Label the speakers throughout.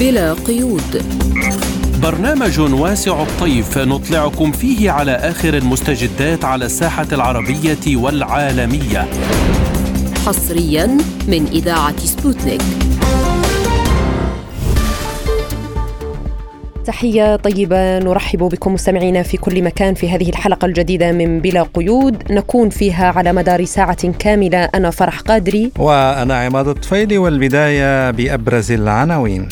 Speaker 1: بلا قيود.
Speaker 2: برنامج واسع الطيف نطلعكم فيه على آخر المستجدات على الساحة العربية والعالمية.
Speaker 1: حصريا من إذاعة سبوتنيك.
Speaker 3: تحية طيبة نرحب بكم مستمعينا في كل مكان في هذه الحلقة الجديدة من بلا قيود. نكون فيها على مدار ساعة كاملة أنا فرح قادري.
Speaker 4: وأنا عماد الطفيلي والبداية بأبرز العناوين.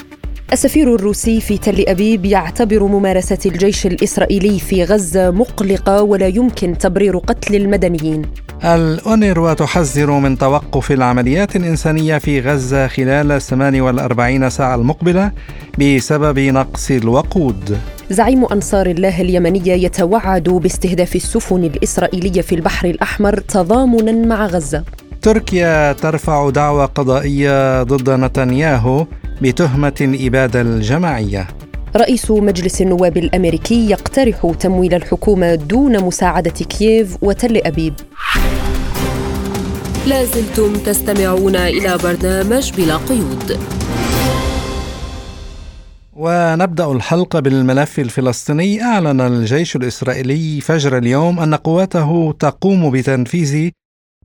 Speaker 3: السفير الروسي في تل أبيب يعتبر ممارسة الجيش الإسرائيلي في غزة مقلقة ولا يمكن تبرير قتل المدنيين.
Speaker 4: الأونروا تحذر من توقف العمليات الإنسانية في غزة خلال 48 ساعة المقبلة بسبب نقص الوقود.
Speaker 3: زعيم أنصار الله اليمنية يتوعد باستهداف السفن الإسرائيلية في البحر الأحمر تضامنا مع غزة.
Speaker 4: تركيا ترفع دعوى قضائية ضد نتنياهو بتهمة إبادة الجماعية
Speaker 3: رئيس مجلس النواب الأمريكي يقترح تمويل الحكومة دون مساعدة كييف وتل أبيب.
Speaker 1: لازلتم تستمعون إلى برنامج بلا قيود.
Speaker 4: ونبدأ الحلقة بالملف الفلسطيني أعلن الجيش الإسرائيلي فجر اليوم أن قواته تقوم بتنفيذ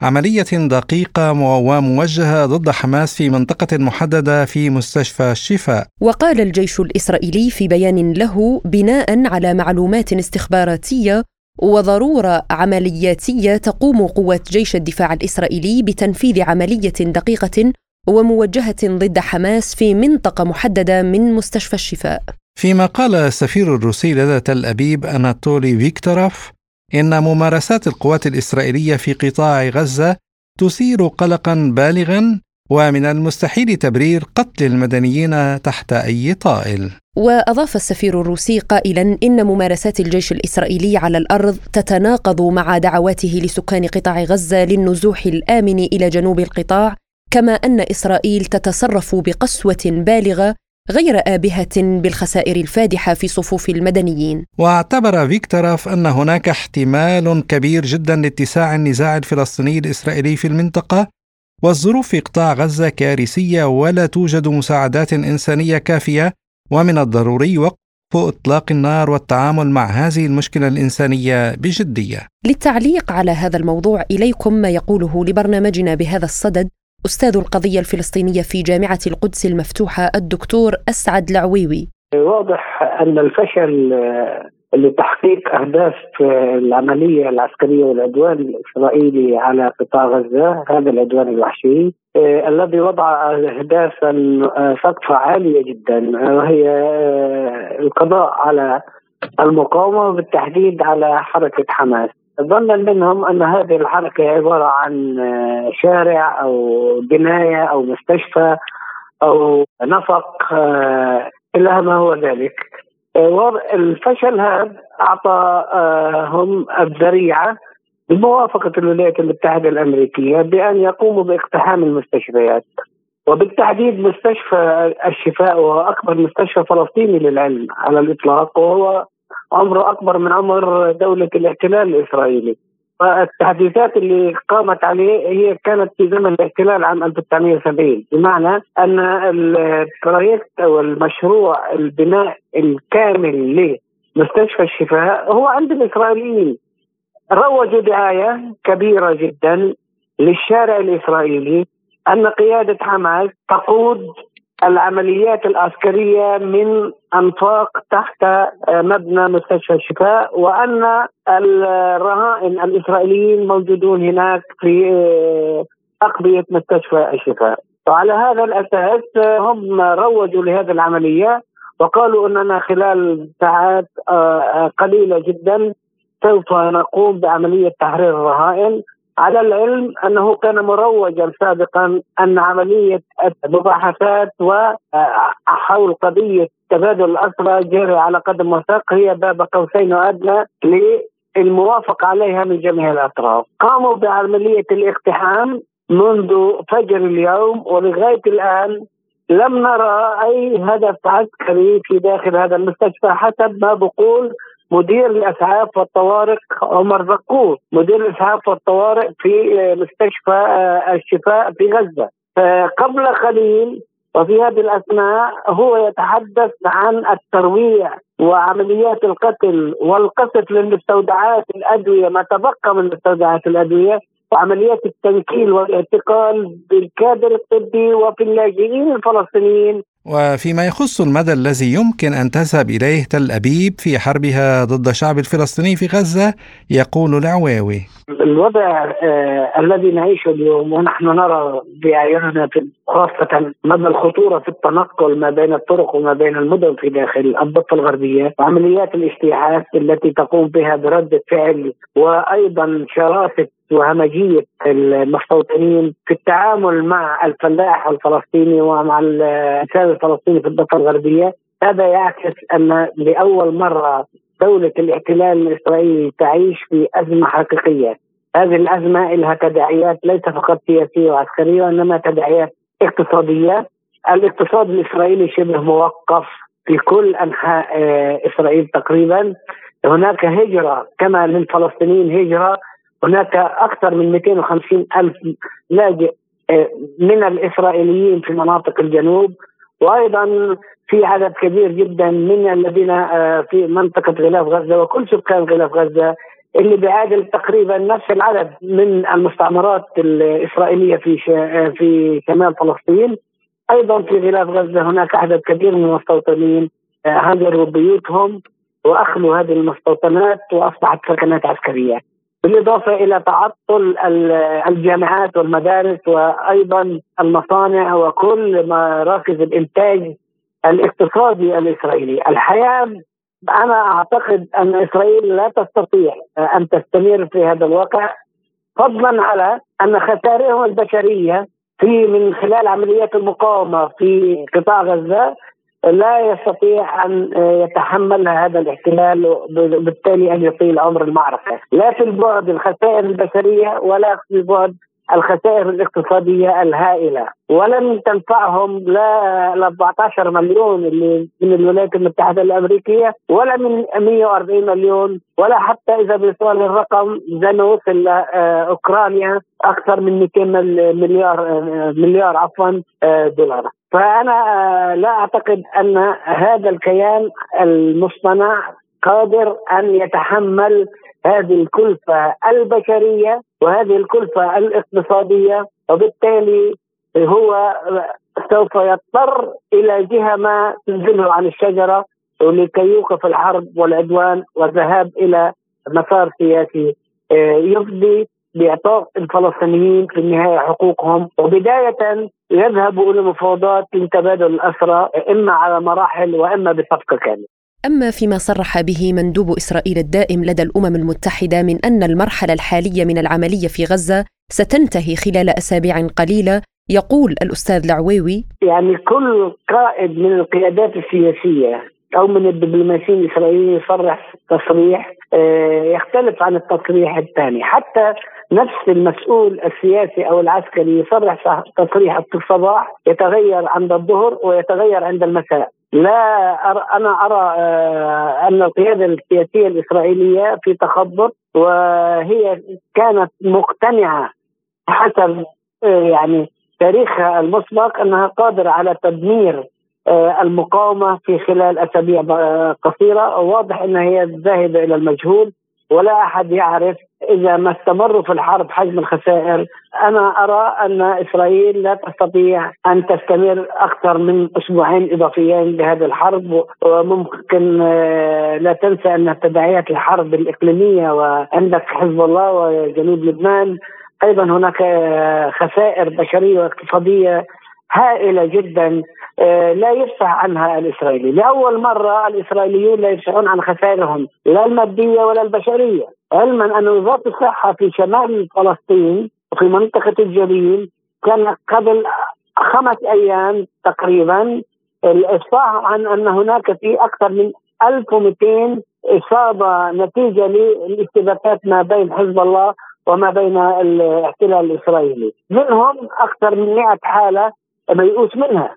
Speaker 4: عملية دقيقة وموجهة ضد حماس في منطقة محددة في مستشفى الشفاء.
Speaker 3: وقال الجيش الإسرائيلي في بيان له بناء على معلومات استخباراتية وضرورة عملياتية تقوم قوات جيش الدفاع الإسرائيلي بتنفيذ عملية دقيقة وموجهة ضد حماس في منطقة محددة من مستشفى الشفاء.
Speaker 4: فيما قال السفير الروسي لدى تل أبيب أناتولي فيكتوروف إن ممارسات القوات الإسرائيلية في قطاع غزة تثير قلقا بالغا ومن المستحيل تبرير قتل المدنيين تحت أي طائل.
Speaker 3: وأضاف السفير الروسي قائلا إن ممارسات الجيش الإسرائيلي على الأرض تتناقض مع دعواته لسكان قطاع غزة للنزوح الآمن إلى جنوب القطاع كما أن إسرائيل تتصرف بقسوة بالغة غير آبهة بالخسائر الفادحة في صفوف المدنيين.
Speaker 4: واعتبر فيكتوروف أن هناك احتمال كبير جدا لاتساع النزاع الفلسطيني الإسرائيلي في المنطقة والظروف في قطاع غزة كارثية ولا توجد مساعدات إنسانية كافية ومن الضروري وقف إطلاق النار والتعامل مع هذه المشكلة الإنسانية بجدية.
Speaker 3: للتعليق على هذا الموضوع إليكم ما يقوله لبرنامجنا بهذا الصدد أستاذ القضية الفلسطينية في جامعة القدس المفتوحة الدكتور أسعد العويوي.
Speaker 5: واضح أن الفشل لتحقيق أهداف العملية العسكرية والعدوان الإسرائيلي على قطاع غزة هذا العدوان الوحشي آه، الذي وضع أهدافا سقفة عالية جدا وهي آه، القضاء على المقاومة وبالتحديد على حركة حماس. ظنا منهم أن هذه الحركة عبارة عن آه، شارع أو بناية أو مستشفى أو نفق آه، إلى ما هو ذلك. آه، الفشل هذا اعطاهم الذريعة بموافقه الولايات المتحدة الأمريكية بأن يقوموا باقتحام المستشفيات. وبالتحديد مستشفى الشفاء وهو أكبر مستشفى فلسطيني للعلم على الإطلاق وهو عمره أكبر من عمر دولة الاحتلال الإسرائيلي. فالتحديثات اللي قامت عليه هي كانت في زمن الاحتلال عام 1970 بمعنى أن البروجكت أو المشروع البناء الكامل لمستشفى الشفاء هو عند الإسرائيليين. روجوا دعاية كبيرة جدا للشارع الإسرائيلي أن قيادة حماس تقود العمليات العسكرية من أنفاق تحت آه، مبنى مستشفى الشفاء وأن الرهائن الإسرائيليين موجودون هناك في آه، اقبيه مستشفى الشفاء. وعلى هذا الأساس آه، هم روجوا لهذه العملية وقالوا أننا خلال ساعات قليلة جدا سوف نقوم بعملية تحرير الرهائن. على العلم أنه كان مروجا سابقا أن عملية المباحثات وحول قضية تبادل الاسرى جاري على قدم وساق هي باب قوسين وأدنى للموافقة عليها من جميع الأطراف. قاموا بعملية الاقتحام منذ فجر اليوم ولغاية الآن لم نرى أي هدف عسكري في داخل هذا المستشفى حسب ما بقول مدير الإسعاف والطوارئ عمر زقور مدير الإسعاف والطوارئ في مستشفى الشفاء في غزة. قبل قليل وفي هذه الأثناء هو يتحدث عن الترويع وعمليات القتل والقصف للمستودعات الأدوية ما تبقى من مستودعات الأدوية وعمليات التنكيل والاعتقال بالكادر الطبي وفي اللاجئين الفلسطينيين.
Speaker 4: وفيما يخص المدى الذي يمكن أن تذهب إليه تل أبيب في حربها ضد الشعب الفلسطيني في غزة يقول العواوي.
Speaker 5: الوضع آه الذي نعيشه اليوم ونحن نرى بأعيننا خاصة مدى الخطورة في التنقل ما بين الطرق وما بين المدن في داخل الضفة الغربية وعمليات الاجتياحات التي تقوم بها برده فعل وأيضا شراسة وهمجية المستوطنين في التعامل مع الفلاح الفلسطيني ومع الإنسان الفلسطيني في الضفة الغربية. هذا يعكس أن لأول مرة دولة الاحتلال الاسرائيلي تعيش في أزمة حقيقية. هذه الأزمة لها تداعيات ليس فقط سياسية وعسكرية وإنما تداعيات اقتصادية. الاقتصاد الإسرائيلي شبه موقف في كل أنحاء آه، إسرائيل تقريبا. هناك هجرة كما للفلسطينيين هجرة هناك أكثر من 250 ألف لاجئ آه، من الإسرائيليين في مناطق الجنوب وأيضا في عدد كبير جدا من الذين آه، في منطقة غلاف غزة وكل سكان غلاف غزة اللي بيعادل تقريبا نفس العدد من المستعمرات الإسرائيلية في آه، في شمال فلسطين أيضا في غلاف غزة هناك عدد كبير من المستوطنين هاجروا بيوتهم واخلوا هذه المستوطنات وأصبحت سكنات عسكرية. بالإضافة إلى تعطل الجامعات والمدارس وأيضا المصانع وكل مراكز الإنتاج الاقتصادي الإسرائيلي، الحياة أنا أعتقد أن إسرائيل لا تستطيع أن تستمر في هذا الواقع فضلا على أن خسائرهم البشرية في من خلال عمليات المقاومة في قطاع غزة لا يستطيع أن يتحمل هذا الاحتلال وبالتالي أن يطيل عمر المعركة، لا في البعد الخسائر البشرية ولا في البعد الخسائر الاقتصادية الهائلة. ولن تنفعهم لا ال 14 مليون اللي من الولايات المتحدة الأمريكية ولا من 140 مليون ولا حتى إذا بيوصل الرقم زي ما وصل أوكرانيا أكثر من 200 مليار مليار عفوا دولار. فأنا لا أعتقد أن هذا الكيان المصطنع قادر أن يتحمل هذه الكلفة البشرية وهذه الكلفة الاقتصادية وبالتالي هو سوف يضطر إلى جهة ما تنزله عن الشجرة لكي يوقف الحرب والعدوان والذهاب إلى مسار سياسي آه، يفضي باعطاء الفلسطينيين في النهاية حقوقهم وبداية يذهبوا إلى مفاوضات لتبادل الاسرى إما على مراحل وإما بصفقة كاملة.
Speaker 3: أما فيما صرح به مندوب إسرائيل الدائم لدى الأمم المتحدة من أن المرحلة الحالية من العملية في غزة ستنتهي خلال أسابيع قليلة يقول الأستاذ العويوي.
Speaker 5: يعني كل قائد من القيادات السياسية أو من الدبلوماسيين الإسرائيليين يصرح تصريح آه، يختلف عن التصريح الثاني. حتى نفس المسؤول السياسي أو العسكري يصرح تصريح الصباح يتغير عند الظهر ويتغير عند المساء. لا أرى أنا أرى آه، أن القيادة السياسية الإسرائيلية في تخبط وهي كانت مقتنعة حسب آه، يعني تاريخها المسبق أنها قادرة على تدمير آه، المقاومة في خلال أسابيع قصيرة. واضح انها هي ذاهبة إلى المجهول. ولا أحد يعرف إذا ما استمروا في الحرب حجم الخسائر. أنا أرى أن إسرائيل لا تستطيع أن تستمر أكثر من أسبوعين إضافيين لهذه الحرب وممكن آه، لا تنسى أن تداعيات الحرب الإقليمية وعندك حزب الله وجنوب لبنان أيضا هناك آه، خسائر بشرية واقتصادية هائلة جدا. لا يفصح عنها الإسرائيلي، لأول مرة الإسرائيليون لا يفصحون عن خسائرهم لا المادية ولا البشرية، علما أن وزارة الصحة في شمال فلسطين وفي منطقة الجليل كان قبل خمس أيام تقريبا الافصاح عن أن هناك في أكثر من 1200 إصابة نتيجة للاشتباكات ما بين حزب الله وما بين الاحتلال الإسرائيلي، منهم أكثر من 100 حالة ميؤوس منها.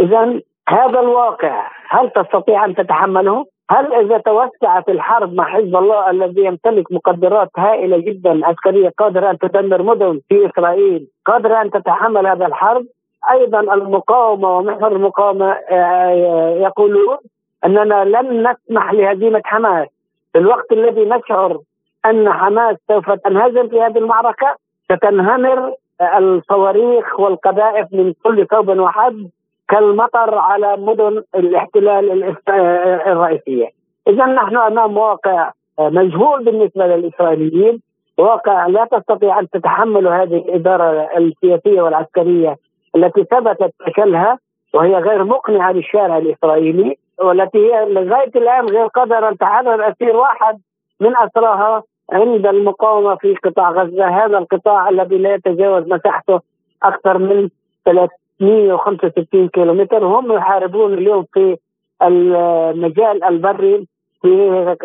Speaker 5: اذا هذا الواقع هل تستطيع أن تتحمله؟ هل إذا توسعت الحرب مع حزب الله الذي يمتلك مقدرات هائلة جدا عسكرية قادره أن تدمر مدن في إسرائيل، قادره أن تتحمل هذا الحرب؟ أيضا المقاومة ومحور المقاومة آه، يقولون أننا لن نسمح لهزيمة حماس في الوقت الذي نشعر أن حماس سوف تنهزم في هذه المعركة ستنهمر الصواريخ والقذائف من كل ثوب وحد كالمطر على مدن الاحتلال الرئيسية. اذا نحن أمام واقع مجهول بالنسبة للإسرائيليين، واقع لا تستطيع أن تتحمل هذه الإدارة السياسية والعسكرية التي ثبتت فشلها وهي غير مقنعة للشارع الإسرائيلي والتي هي لغاية الآن غير قادرة أن تحرر أسير واحد من اسراها عند المقاومة في قطاع غزة، هذا القطاع الذي لا يتجاوز مساحته أكثر من 365 كيلومتر، هم يحاربون اليوم في المجال البري في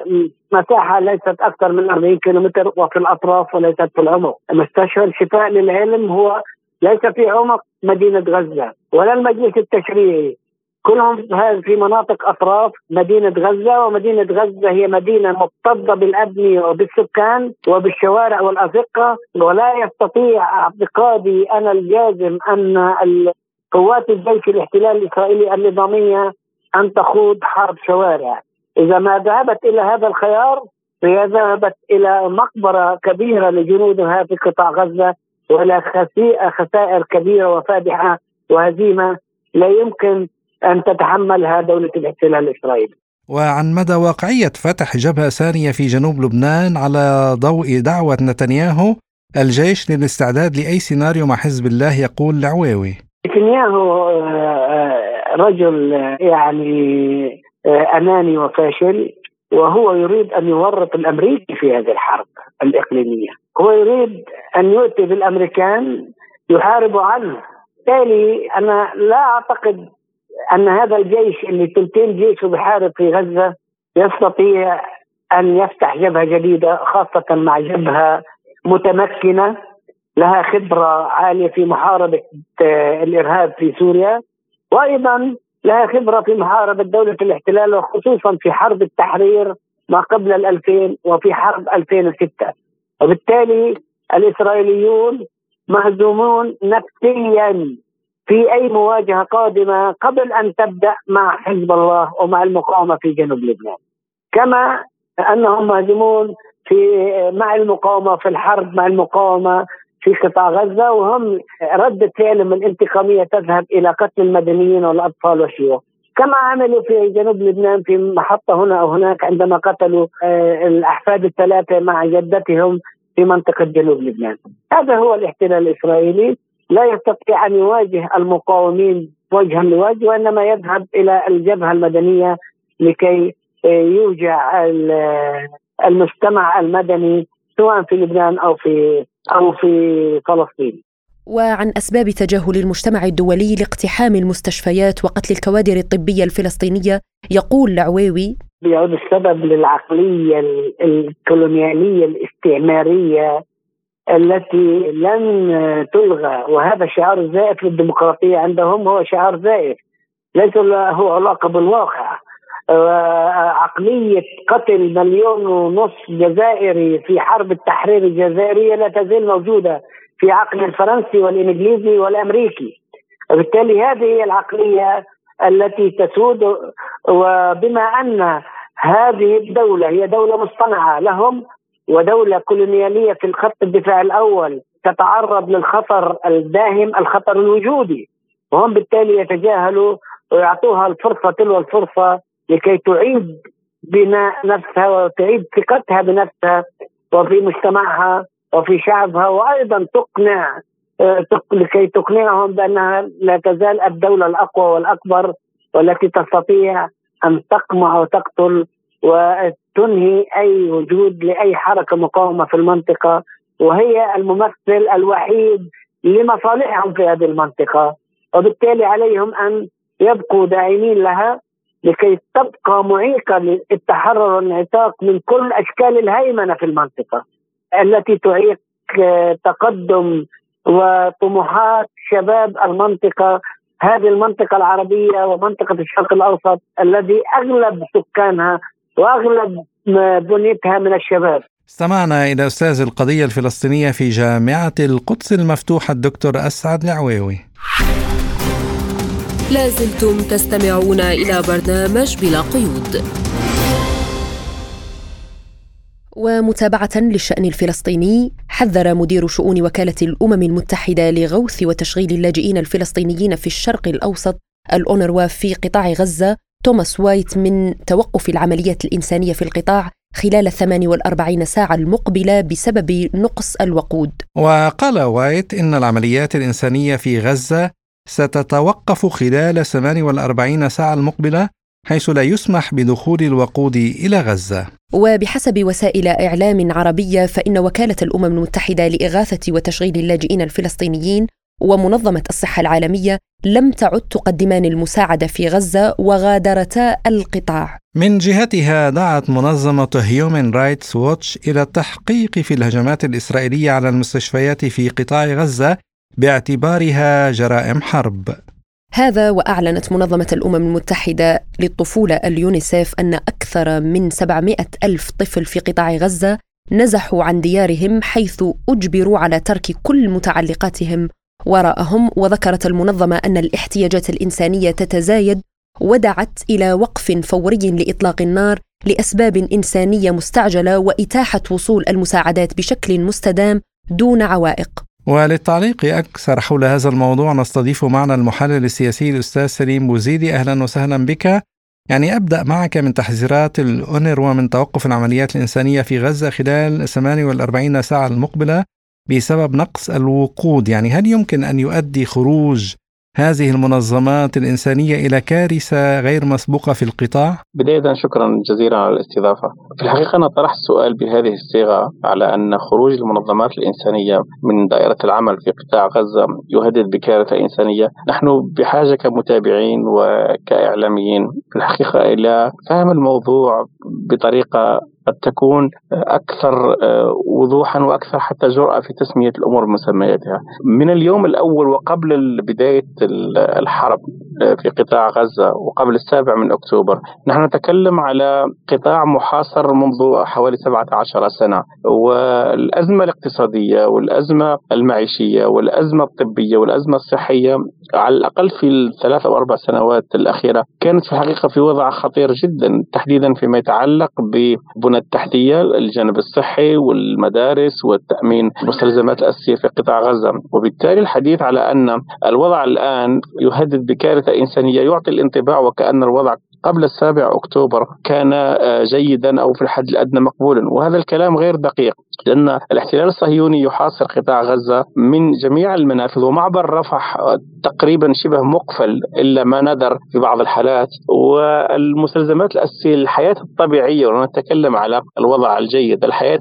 Speaker 5: مساحة ليست أكثر من 40 كيلومتر وفي الأطراف وليست في العمق، مستشفى الشفاء للعلم هو ليس في عمق مدينة غزة ولا المجلس التشريعي. كلهم في مناطق أطراف مدينة غزة ومدينة غزة هي مدينة مكتظه بالابنيه وبالسكان وبالشوارع والأزقة ولا يستطيع اعتقادي أنا الجازم أن قوات الجيش الاحتلال الإسرائيلي النظامية أن تخوض حرب شوارع. إذا ما ذهبت إلى هذا الخيار فهي ذهبت إلى مقبرة كبيرة لجنودها في قطاع غزة وإلى خسائر كبيرة وفادحة وهزيمة لا يمكن أن تتحملها دولة الاحتلال الإسرائيلي.
Speaker 4: وعن مدى واقعية فتح جبهة ثانية في جنوب لبنان على ضوء دعوة نتنياهو الجيش للاستعداد لأي سيناريو مع حزب الله يقول العويوي.
Speaker 5: نتنياهو آه، رجل يعني آه، أناني وفاشل وهو يريد أن يورط الأمريكي في هذه الحرب الإقليمية. هو يريد أن يؤتي بالأمريكان يحارب عنه. بالتالي أنا لا أعتقد أن هذا الجيش اللي ثلثين جيشه بحارب في غزة يستطيع أن يفتح جبهة جديدة خاصة مع جبهة متمكنة. لها خبرة عالية في محاربة آه، الإرهاب في سوريا وأيضا لها خبرة في محاربة دولة الاحتلال وخصوصا في حرب التحرير ما قبل ال 2000 وفي حرب 2006 وبالتالي الإسرائيليون مهزومون نفسيا في أي مواجهة قادمة قبل أن تبدأ مع حزب الله ومع المقاومة في جنوب لبنان. كما أنهم مهزومون في مع المقاومة في الحرب مع المقاومة في قطاع غزة وهم رده فعلهم الانتقاميه تذهب إلى قتل المدنيين والأطفال والشيوخ. كما عملوا في جنوب لبنان في محطة هنا أو هناك عندما قتلوا آه، الأحفاد الثلاثة مع جدتهم في منطقة جنوب لبنان. هذا هو الاحتلال الإسرائيلي لا يستطيع أن يواجه المقاومين وجها لوجه وإنما يذهب إلى الجبهة المدنية لكي يوجع المجتمع المدني سواء في لبنان أو في أو في فلسطين.
Speaker 3: وعن أسباب تجاهل المجتمع الدولي لاقتحام المستشفيات وقتل الكوادر الطبية الفلسطينية يقول العويوي
Speaker 5: يعود السبب للعقلية الكولونيالية الاستعمارية التي لن تلغى وهذا شعار زائف للديمقراطية عندهم هو شعار زائف ليس له علاقة بالواقع عقلية قتل مليون ونص جزائري في حرب التحرير الجزائرية لا تزال موجودة في عقل الفرنسي والإنجليزي والأمريكي. وبالتالي هذه هي العقلية التي تسود وبما أن هذه الدولة هي دولة مصطنعة لهم ودولة كولونيالية في الخط الدفاع الأول تتعرض للخطر الداهم الخطر الوجودي. وهم بالتالي يتجاهلوا ويعطوها الفرصة تلو الفرصة لكي تعيد بناء نفسها وتعيد ثقتها بنفسها وفي مجتمعها وفي شعبها وأيضا تقنع لكي تقنعهم بأنها لا تزال الدولة الأقوى والأكبر والتي تستطيع أن تقمع وتقتل وتنهي أي وجود لأي حركة مقاومة في المنطقة. وهي الممثل الوحيد لمصالحهم في هذه المنطقة. وبالتالي عليهم أن يبقوا داعمين لها لكي تبقى معيقه للتحرر والانعتاق من كل أشكال الهيمنة في المنطقة التي تعيق تقدم وطموحات شباب المنطقة هذه المنطقة العربية ومنطقة الشرق الأوسط الذي أغلب سكانها وأغلب بنيتها من الشباب.
Speaker 4: استمعنا إلى أستاذ القضية الفلسطينية في جامعة القدس المفتوحة الدكتور أسعد العويوي.
Speaker 1: لازلتم تستمعون إلى برنامج بلا قيود.
Speaker 3: ومتابعة للشأن الفلسطيني حذر مدير شؤون وكالة الأمم المتحدة لغوث وتشغيل اللاجئين الفلسطينيين في الشرق الأوسط الأونروا في قطاع غزة. توماس وايت من توقف العمليات الإنسانية في القطاع خلال 48 ساعة المقبلة بسبب نقص الوقود.
Speaker 4: وقال وايت إن العمليات الإنسانية في غزة ستتوقف خلال 48 ساعة المقبلة حيث لا يسمح بدخول الوقود إلى غزة.
Speaker 3: وبحسب وسائل إعلام عربية فإن وكالة الأمم المتحدة لإغاثة وتشغيل اللاجئين الفلسطينيين ومنظمة الصحة العالمية لم تعد تقدمان المساعدة في غزة وغادرتا القطاع.
Speaker 4: من جهتها دعت منظمة هيومن رايتس ووتش إلى التحقيق في الهجمات الإسرائيلية على المستشفيات في قطاع غزة باعتبارها جرائم حرب.
Speaker 3: هذا وأعلنت منظمة الأمم المتحدة للطفولة اليونيسيف أن أكثر من 700 ألف طفل في قطاع غزة نزحوا عن ديارهم حيث أجبروا على ترك كل متعلقاتهم وراءهم وذكرت المنظمة أن الاحتياجات الإنسانية تتزايد ودعت إلى وقف فوري لإطلاق النار لأسباب إنسانية مستعجلة وإتاحة وصول المساعدات بشكل مستدام دون عوائق.
Speaker 4: وللتعليق أكثر حول هذا الموضوع نستضيف معنا المحلل السياسي الأستاذ سليم بوزيدي. أهلا وسهلا بك. يعني أبدأ معك من تحذيرات الأونر ومن توقف العمليات الإنسانية في غزة خلال 48 ساعة المقبلة بسبب نقص الوقود. يعني هل يمكن أن يؤدي خروج هذه المنظمات الإنسانية إلى كارثة غير مسبوقة في القطاع؟
Speaker 6: بداية شكرا جزيلا على الاستضافة في الحقيقة أنا طرحت سؤال بهذه الصيغة على أن خروج المنظمات الإنسانية من دائرة العمل في قطاع غزة يهدد بكارثة إنسانية نحن بحاجة كمتابعين وكإعلاميين في الحقيقة إلى فهم الموضوع بطريقة قد تكون أكثر آه، وضوحا وأكثر حتى جرأة في تسمية الأمور بمسمياتها. من اليوم الأول وقبل بداية الحرب آه، في قطاع غزة وقبل السابع من أكتوبر، نحن نتكلم على قطاع محاصر منذ حوالي 17 سنة والأزمة الاقتصادية والأزمة المعيشية والأزمة الطبية والأزمة الصحية على الأقل في الثلاث أو أربع سنوات الأخيرة كانت في الحقيقة في وضع خطير جدا تحديدا فيما يتعلق ببنى التحتية الجانب الصحي والمدارس والتأمين المستلزمات الاساسيه في قطاع غزة. وبالتالي الحديث على أن الوضع الآن يهدد بكارثة إنسانية يعطي الانطباع وكأن الوضع قبل السابع أكتوبر كان آه، جيدا أو في الحد الأدنى مقبولا. وهذا الكلام غير دقيق. لأن الاحتلال الصهيوني يحاصر قطاع غزة من جميع المنافذ ومعبر رفح تقريبا شبه مقفل إلا ما ندر في بعض الحالات. والمستلزمات الأساسية للحياة الطبيعية ونتكلم على الوضع الجيد الحياة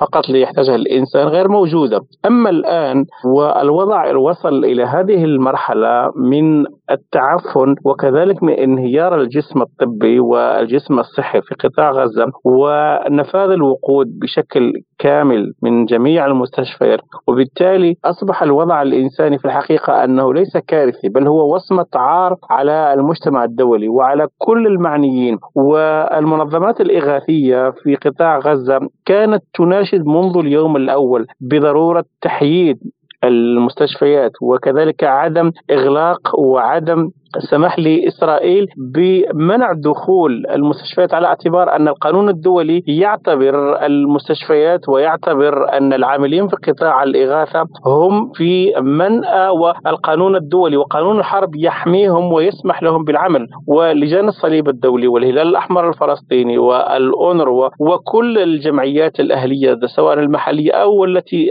Speaker 6: فقط اللي يحتاجها الإنسان غير موجودة. أما الآن والوضع وصل إلى هذه المرحلة من التعفن وكذلك من انهيار الجسم الطبي والجسم الصحي في قطاع غزة ونفاذ الوقود بشكل كامل من جميع المستشفيات وبالتالي أصبح الوضع الإنساني في الحقيقة أنه ليس كارثي بل هو وصمة عار على المجتمع الدولي وعلى كل المعنيين. والمنظمات الإغاثية في قطاع غزة كانت تناشد منذ اليوم الأول بضرورة تحييد المستشفيات وكذلك عدم إغلاق وعدم سمح لاسرائيل بمنع دخول المستشفيات على اعتبار أن القانون الدولي يعتبر المستشفيات ويعتبر أن العاملين في قطاع الإغاثة هم في منأى والقانون الدولي وقانون الحرب يحميهم ويسمح لهم بالعمل ولجان الصليب الدولي والهلال الأحمر الفلسطيني والأونروا وكل الجمعيات الأهلية سواء المحلية أو التي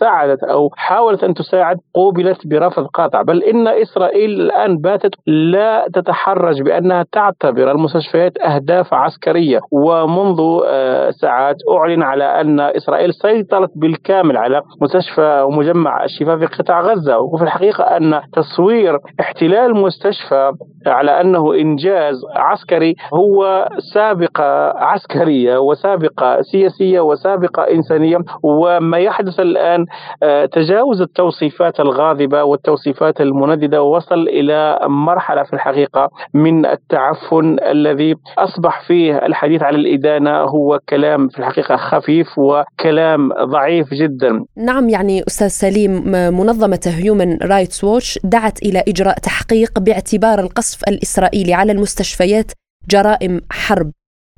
Speaker 6: ساعدت أو حاولت أن تساعد قوبلت برفض قاطع. بل إن إسرائيل الآن باتت لا تتحرج بأنها تعتبر المستشفيات أهداف عسكرية. ومنذ آه، ساعات أعلن على أن إسرائيل سيطرت بالكامل على مستشفى ومجمع الشفاء في قطاع غزة. وفي الحقيقة أن تصوير احتلال مستشفى على أنه إنجاز عسكري هو سابقة عسكرية وسابقة سياسية وسابقة إنسانية. وما يحدث الآن آه، تجاوز التوصيفات الغاضبة والتوصيفات المنددة. ووصل إلى مرحلة في الحقيقة من التعفن الذي أصبح فيه الحديث على الإدانة هو كلام في الحقيقة خفيف وكلام ضعيف جدا.
Speaker 3: نعم يعني أستاذ سليم منظمة هيومن رايتس ووتش دعت إلى إجراء تحقيق باعتبار القصف الإسرائيلي على المستشفيات جرائم حرب.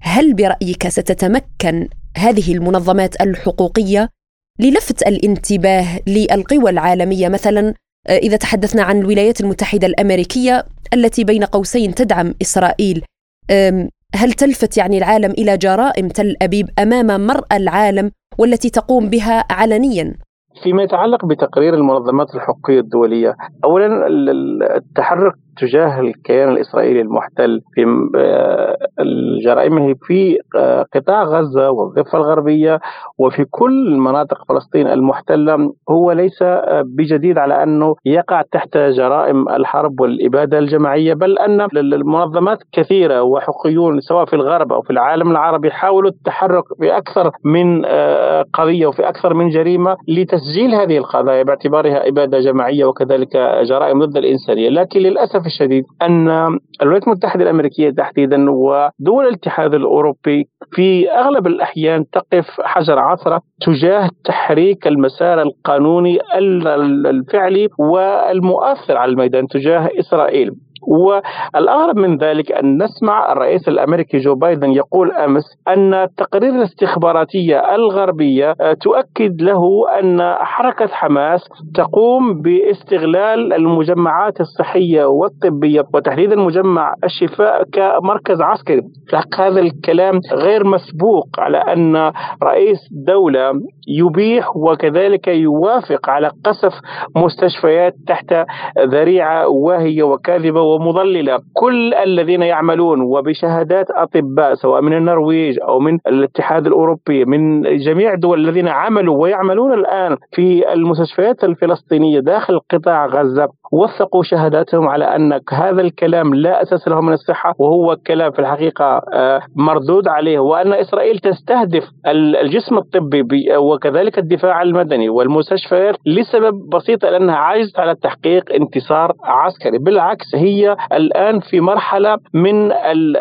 Speaker 3: هل برأيك ستتمكن هذه المنظمات الحقوقية للفت الانتباه للقوى العالمية مثلا؟ إذا تحدثنا عن الولايات المتحدة الأمريكية التي بين قوسين تدعم إسرائيل هل تلفت يعني العالم إلى جرائم تل أبيب أمام مرأى العالم والتي تقوم بها علنيا؟
Speaker 6: فيما يتعلق بتقرير المنظمات الحقوقية الدولية أولا التحرك تجاه الكيان الإسرائيلي المحتل في آه، جرائمه في آه، قطاع غزة والضفة الغربية وفي كل مناطق فلسطين المحتلة هو ليس آه، بجديد على أنه يقع تحت جرائم الحرب والإبادة الجماعية بل أن المنظمات كثيرة وحقوقيون سواء في الغرب أو في العالم العربي حاولوا التحرك في أكثر من قضية وفي أكثر من جريمة لتسجيل هذه القضايا باعتبارها إبادة جماعية وكذلك جرائم ضد الإنسانية. لكن للأسف الشديد أن الولايات المتحدة الأمريكية تحديدا ودول الاتحاد الأوروبي في أغلب الأحيان تقف حجر عثرة تجاه تحريك المسار القانوني الفعلي والمؤثر على الميدان تجاه إسرائيل. والأغرب من ذلك أن نسمع الرئيس الأمريكي جو بايدن يقول أمس أن التقارير الاستخباراتية الغربية آه، تؤكد له أن حركة حماس تقوم باستغلال المجمعات الصحية والطبية وتحديدا مجمع الشفاء كمركز عسكري. هذا الكلام غير مسبوق على أن رئيس دولة يبيح وكذلك يوافق على قصف مستشفيات تحت ذريعة واهية وكاذبة ومضللة. كل الذين يعملون وبشهادات أطباء سواء من النرويج أو من الاتحاد الأوروبي من جميع الدول الذين عملوا ويعملون الآن في المستشفيات الفلسطينية داخل قطاع غزة وثقوا شهاداتهم على أن هذا الكلام لا أساس له من الصحة وهو كلام في الحقيقة آه، مردود عليه وأن إسرائيل تستهدف الجسم الطبي وكذلك الدفاع المدني والمستشفيات لسبب بسيط لأنها عاجزة على تحقيق انتصار عسكري. بالعكس هي الآن في مرحلة من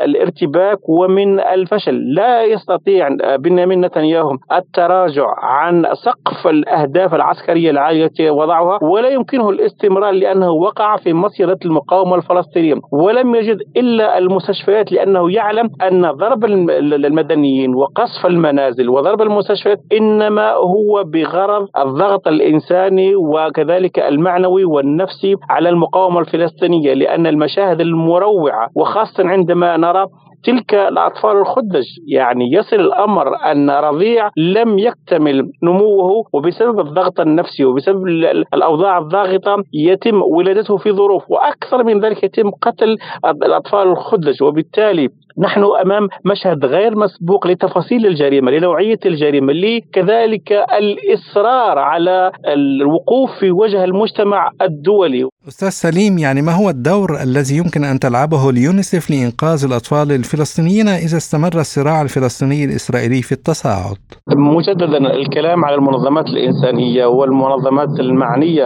Speaker 6: الارتباك ومن الفشل. لا يستطيع بنيامين نتنياهو التراجع عن سقف الأهداف العسكرية العالية التي وضعها ولا يمكنه الاستمرار لأنه وقع في مصيدة المقاومة الفلسطينية. ولم يجد إلا المستشفيات لأنه يعلم أن ضرب المدنيين وقصف المنازل وضرب المستشفيات إنما هو بغرض الضغط الإنساني وكذلك المعنوي والنفسي على المقاومة الفلسطينية لأن المشاهد المروعة وخاصة عندما نرى تلك الأطفال الخدج. يعني يصل الأمر أن رضيع لم يكتمل نموه وبسبب الضغط النفسي وبسبب الأوضاع الضاغطة يتم ولادته في ظروف. وأكثر من ذلك يتم قتل الأطفال الخدج. وبالتالي نحن أمام مشهد غير مسبوق لتفاصيل الجريمة لنوعية الجريمة لكذلك الإصرار على الوقوف في وجه المجتمع الدولي.
Speaker 4: أستاذ سليم يعني ما هو الدور الذي يمكن أن تلعبه اليونيسف لإنقاذ الأطفال الفلسطينيين إذا استمر الصراع الفلسطيني الإسرائيلي في التصاعد؟
Speaker 6: مجددا الكلام على المنظمات الإنسانية والمنظمات المعنية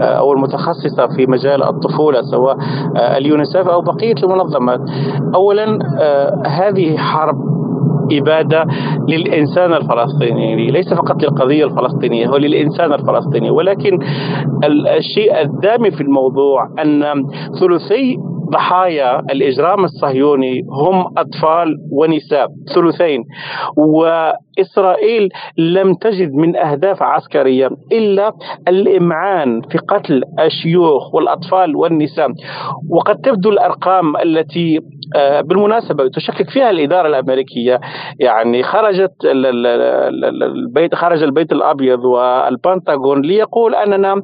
Speaker 6: آه، أو المتخصصة في مجال الطفولة سواء آه، اليونيسف أو بقية المنظمات. اولا آه، هذه حرب إبادة للإنسان الفلسطيني ليس فقط للقضية الفلسطينية هو للإنسان الفلسطيني. ولكن الشيء الدامي في الموضوع أن ثلثي ضحايا الإجرام الصهيوني هم أطفال ونساء ثلثين. وإسرائيل لم تجد من أهداف عسكرية إلا الإمعان في قتل الشيوخ والأطفال والنساء. وقد تبدو الأرقام التي بالمناسبة تشكك فيها الإدارة الأمريكية. يعني خرجت البيت خرج البيت الأبيض والبنتاغون ليقول أننا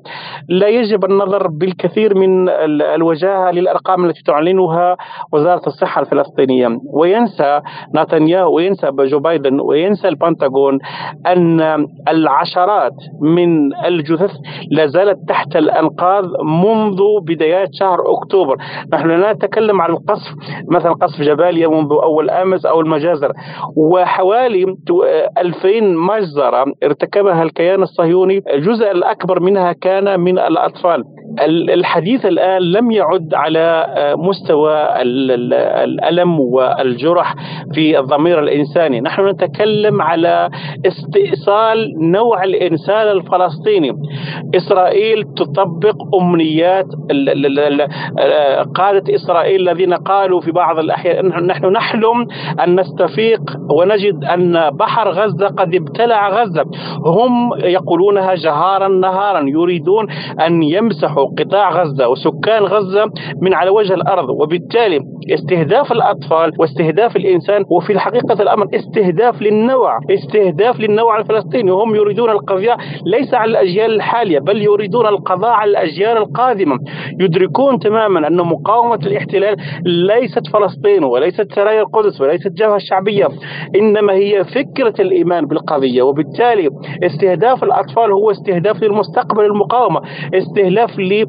Speaker 6: لا يجب النظر بالكثير من الوجاهة للأرقام التي تعلنها وزارة الصحة الفلسطينية. وينسى نتنياهو وينسى جو بايدن وينسى البنتاغون أن العشرات من الجثث لا زالت تحت الأنقاض منذ بدايات شهر أكتوبر. نحن لا نتكلم عن القصف مثلا قصف جباليا منذ أول أمس أو المجازر وحوالي 2000 مجزرة ارتكبها الكيان الصهيوني. الجزء الأكبر منها كان من الأطفال. الحديث الآن لم يعد على مستوى الألم والجرح في الضمير الإنساني. نحن نتكلم على استئصال نوع الإنسان الفلسطيني. إسرائيل تطبق أمنيات قادة إسرائيل الذين قالوا في بعض الأحيان نحن نحلم أن نستفيق ونجد أن بحر غزة قد ابتلع غزة. هم يقولونها جهارا نهارا يريدون أن يمسحوا قطاع غزة وسكان غزة من على وجه الأرض. وبالتالي استهداف الأطفال واستهداف الإنسان وفي الحقيقة الأمر استهداف للنوع استهداف للنوع الفلسطيني. هم يريدون القضاء ليس على الأجيال الحالية بل يريدون القضاء على الأجيال القادمة. يدركون تماما أن مقاومة الاحتلال ليست فلسطين وليست سرايا القدس وليست الجبهة الشعبية إنما هي فكرة الإيمان بالقضية. وبالتالي استهداف الأطفال هو استهداف للمستقبل المقاومة استهداف ل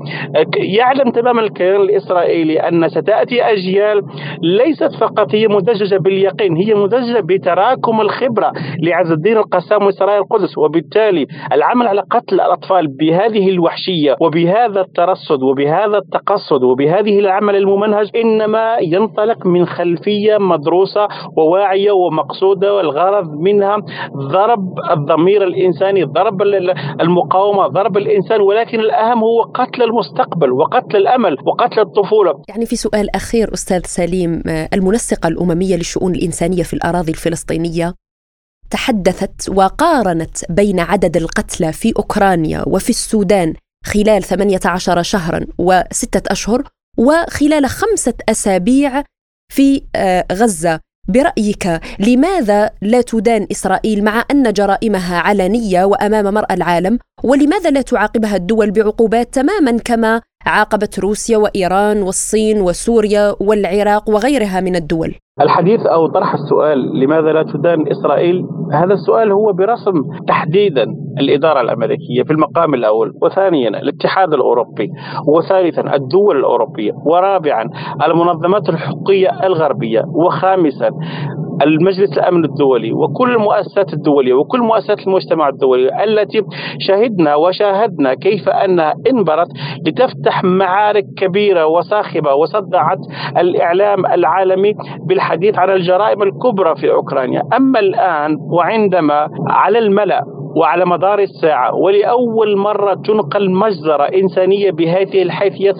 Speaker 6: يعلم تماما الكيان الإسرائيلي أن ستأتي أجيال ليست فقط هي مدججة باليقين هي مدججة بتراكم الخبرة لعز الدين القسام وسرايا القدس. وبالتالي العمل على قتل الأطفال بهذه الوحشية وبهذا الترصد وبهذا التقصد وبهذه العمل الممنهج إنما ينطلق من خلفية مدروسة وواعية ومقصودة والغرض منها ضرب الضمير الإنساني ضرب المقاومة ضرب الإنسان ولكن الأهم هو قتل المستقبل وقتل الأمل وقتل الطفولة.
Speaker 3: يعني في سؤال أخير أستاذ سليم المنسقة الأممية للشؤون الإنسانية في الأراضي الفلسطينية تحدثت وقارنت بين عدد القتلى في أوكرانيا وفي السودان خلال 18 شهرا وستة أشهر وخلال خمسة أسابيع في آه، غزة. برأيك لماذا لا تدان إسرائيل مع أن جرائمها علنية وأمام مرأى العالم؟ ولماذا لا تعاقبها الدول بعقوبات تماما كما عاقبت روسيا وإيران والصين وسوريا والعراق وغيرها من الدول؟
Speaker 6: الحديث أو طرح السؤال لماذا لا تدان إسرائيل؟ هذا السؤال هو برسم تحديدا الإدارة الأمريكية في المقام الأول وثانيا الاتحاد الأوروبي وثالثا الدول الأوروبية ورابعا المنظمات الحقوقية الغربية وخامسا المجلس الأمن الدولي وكل المؤسسات الدولية وكل مؤسسات المجتمع الدولي التي شهدنا وشاهدنا كيف أنها انبرت لتفتح معارك كبيرة وصاخبه وصدعت الإعلام العالمي بالحديث عن الجرائم الكبرى في أوكرانيا، أما الآن وعندما على الملأ وعلى مدار الساعة ولأول مرة تنقل مجزرة إنسانية بهذه الحيثيات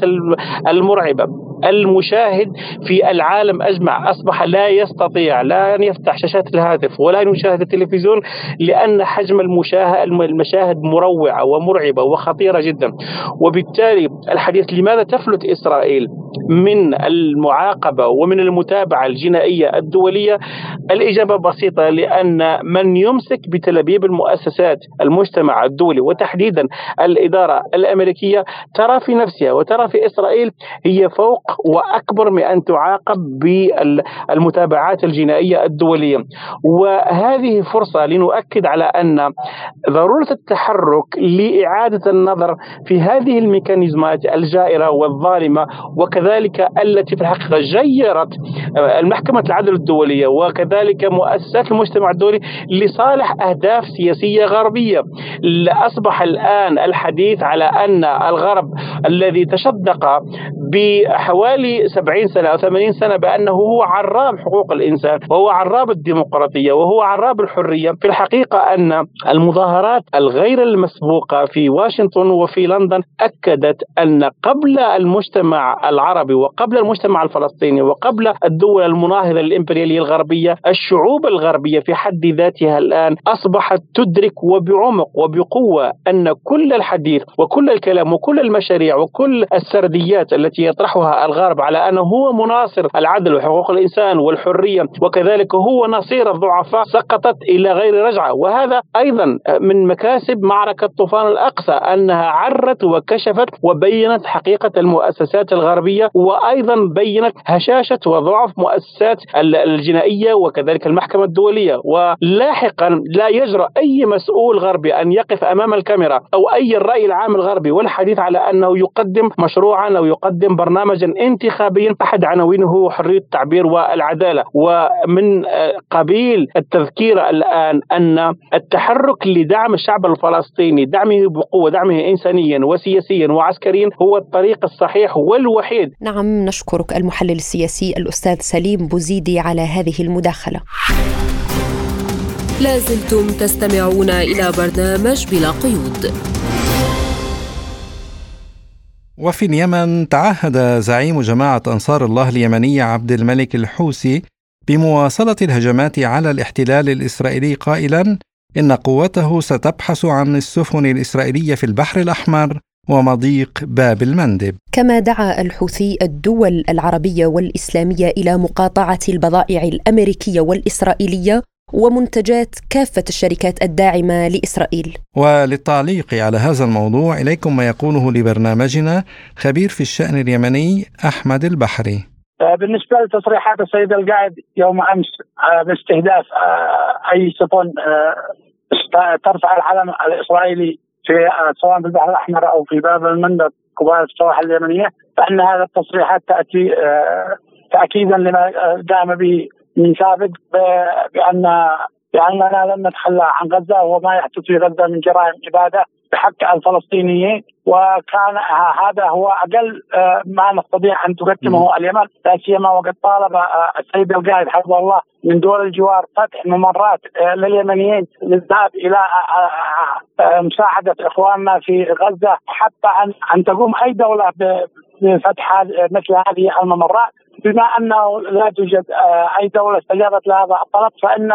Speaker 6: المرعبة المشاهد في العالم أجمع أصبح لا يستطيع لا أن يفتح شاشات الهاتف ولا أن يشاهد التلفزيون لأن حجم المشاهد مروعة ومرعبة وخطيرة جدا. وبالتالي الحديث لماذا تفلت إسرائيل من المعاقبة ومن المتابعة الجنائية الدولية؟ الإجابة بسيطة لأن من يمسك بتلبيب المؤسسات المجتمع الدولي وتحديدا الإدارة الأمريكية ترى في نفسها وترى في إسرائيل هي فوق وأكبر من أن تعاقب بالمتابعات الجنائية الدولية. وهذه فرصة لنؤكد على أن ضرورة التحرك لإعادة النظر في هذه الميكانيزمات الجائرة والظالمة وكذلك التي في الحقيقة جيرت المحكمة العدل الدولية وكذلك مؤسسات المجتمع الدولي لصالح أهداف سياسية غربية. اصبح الآن الحديث على أن الغرب الذي تشدق بحوالي 70 سنة أو 80 سنة بأنه هو عراب حقوق الإنسان وهو عراب الديمقراطية وهو عراب الحرية. في الحقيقة أن المظاهرات الغير المسبوقة في واشنطن وفي لندن أكدت أن قبل المجتمع العربي وقبل المجتمع الفلسطيني وقبل الدول المناهضة للإمبريالية الغربية الشعوب الغربية في حد ذاتها الآن أصبحت تدرك وبعمق وبقوة أن كل الحديث وكل الكلام وكل المشاريع وكل السرديات التي يطرحها الغرب على أنه هو مناصر العدل وحقوق الإنسان والحرية وكذلك هو نصير الضعفاء سقطت إلى غير رجعة. وهذا أيضا من مكاسب معركة طوفان الأقصى أنها عرت وكشفت وبينت حقيقة المؤسسات الغربية وأيضا بينت هشاشة وضعف مؤسسات الجنائية وكذلك المحكمة الدولية. ولاحقا لا يجرأ أي مسؤول غربي أن يقف أمام الكاميرا أو أي الرأي العام الغربي والحديث على أنه يقدم مشروعا أو يقدم برنامجا انتخابيا أحد عناوينه حرية التعبير والعدالة. ومن قبيل التذكير الآن أن التحرك لدعم الشعب الفلسطيني دعمه بقوة دعمه إنسانيا وسياسيا وعسكريا هو الطريق الصحيح والوحيد.
Speaker 3: نعم نشكرك المحلل السياسي الأستاذ سليم بوزيدي على هذه المداخلة.
Speaker 1: لازلتم تستمعون إلى برنامج بلا قيود.
Speaker 4: وفي اليمن تعهد زعيم جماعة أنصار الله اليمنية عبد الملك الحوثي بمواصلة الهجمات على الاحتلال الإسرائيلي قائلا إن قوته ستبحث عن السفن الإسرائيلية في البحر الأحمر ومضيق باب المندب.
Speaker 3: كما دعا الحوثي الدول العربية والإسلامية إلى مقاطعة البضائع الأمريكية والإسرائيلية ومنتجات كافة الشركات الداعمة لإسرائيل.
Speaker 4: وللتعليق على هذا الموضوع إليكم ما يقوله لبرنامجنا خبير في الشأن اليمني أحمد البحري.
Speaker 7: آه، بالنسبة لتصريحات السيد القائد يوم أمس آه، باستهداف آه، أي سفن ترفع العلم الإسرائيلي في سواء في البحر الأحمر أو في باب المندب قبالة السواحل اليمنية فإن هذه التصريحات تأتي تأكيدا لما قام به من سابق بان بأننا لن نتخلى عن غزة وما يحدث في غزة من جرائم اباده بحق الفلسطينيين. وكان هذا هو أقل آه، ما نستطيع أن تقدمه اليمن لا سيما وقد طالب آه، السيد القائد حفظه الله من دول الجوار فتح ممرات آه، لليمنيين للذهاب إلى مساعدة إخواننا في غزة حتى ان أن تقوم أي دولة بفتح مثل هذه الممرات. بما أنه لا توجد أي دولة استجابت لهذا الطلب فإن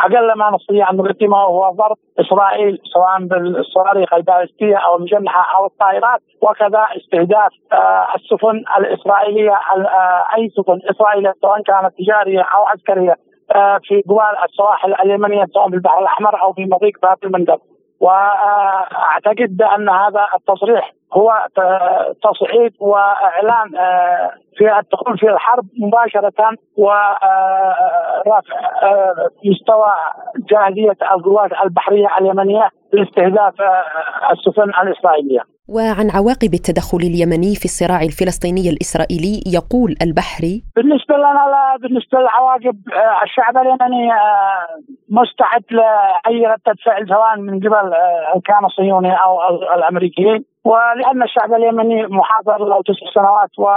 Speaker 7: أقل ما نستطيع أن نقدمه هو ضرب إسرائيل سواء بالصواريخ البالستيه أو المجنحه أو الطائرات وكذا استهداف آه، السفن الإسرائيلية آه، أي سفن إسرائيلية سواء كانت تجارية أو عسكرية آه، في قوال السواحل اليمنية سواء في البحر الأحمر أو في مضيق باب المندب. واعتقد بأن هذا التصريح هو تصعيد وإعلان في الدخول في الحرب مباشرة ورفع مستوى جاهزية القوات البحرية اليمنية لاستهداف السفن الإسرائيلية.
Speaker 3: وعن عواقب التدخل اليمني في الصراع الفلسطيني الإسرائيلي يقول البحري
Speaker 7: بالنسبة لنا لا بالنسبة للعواقب الشعب اليمني مستعد لأي ردة فعل سواء من قبل الكيان الصهيوني أو الأمريكيين ولأن الشعب اليمني محاصر له تسع سنوات و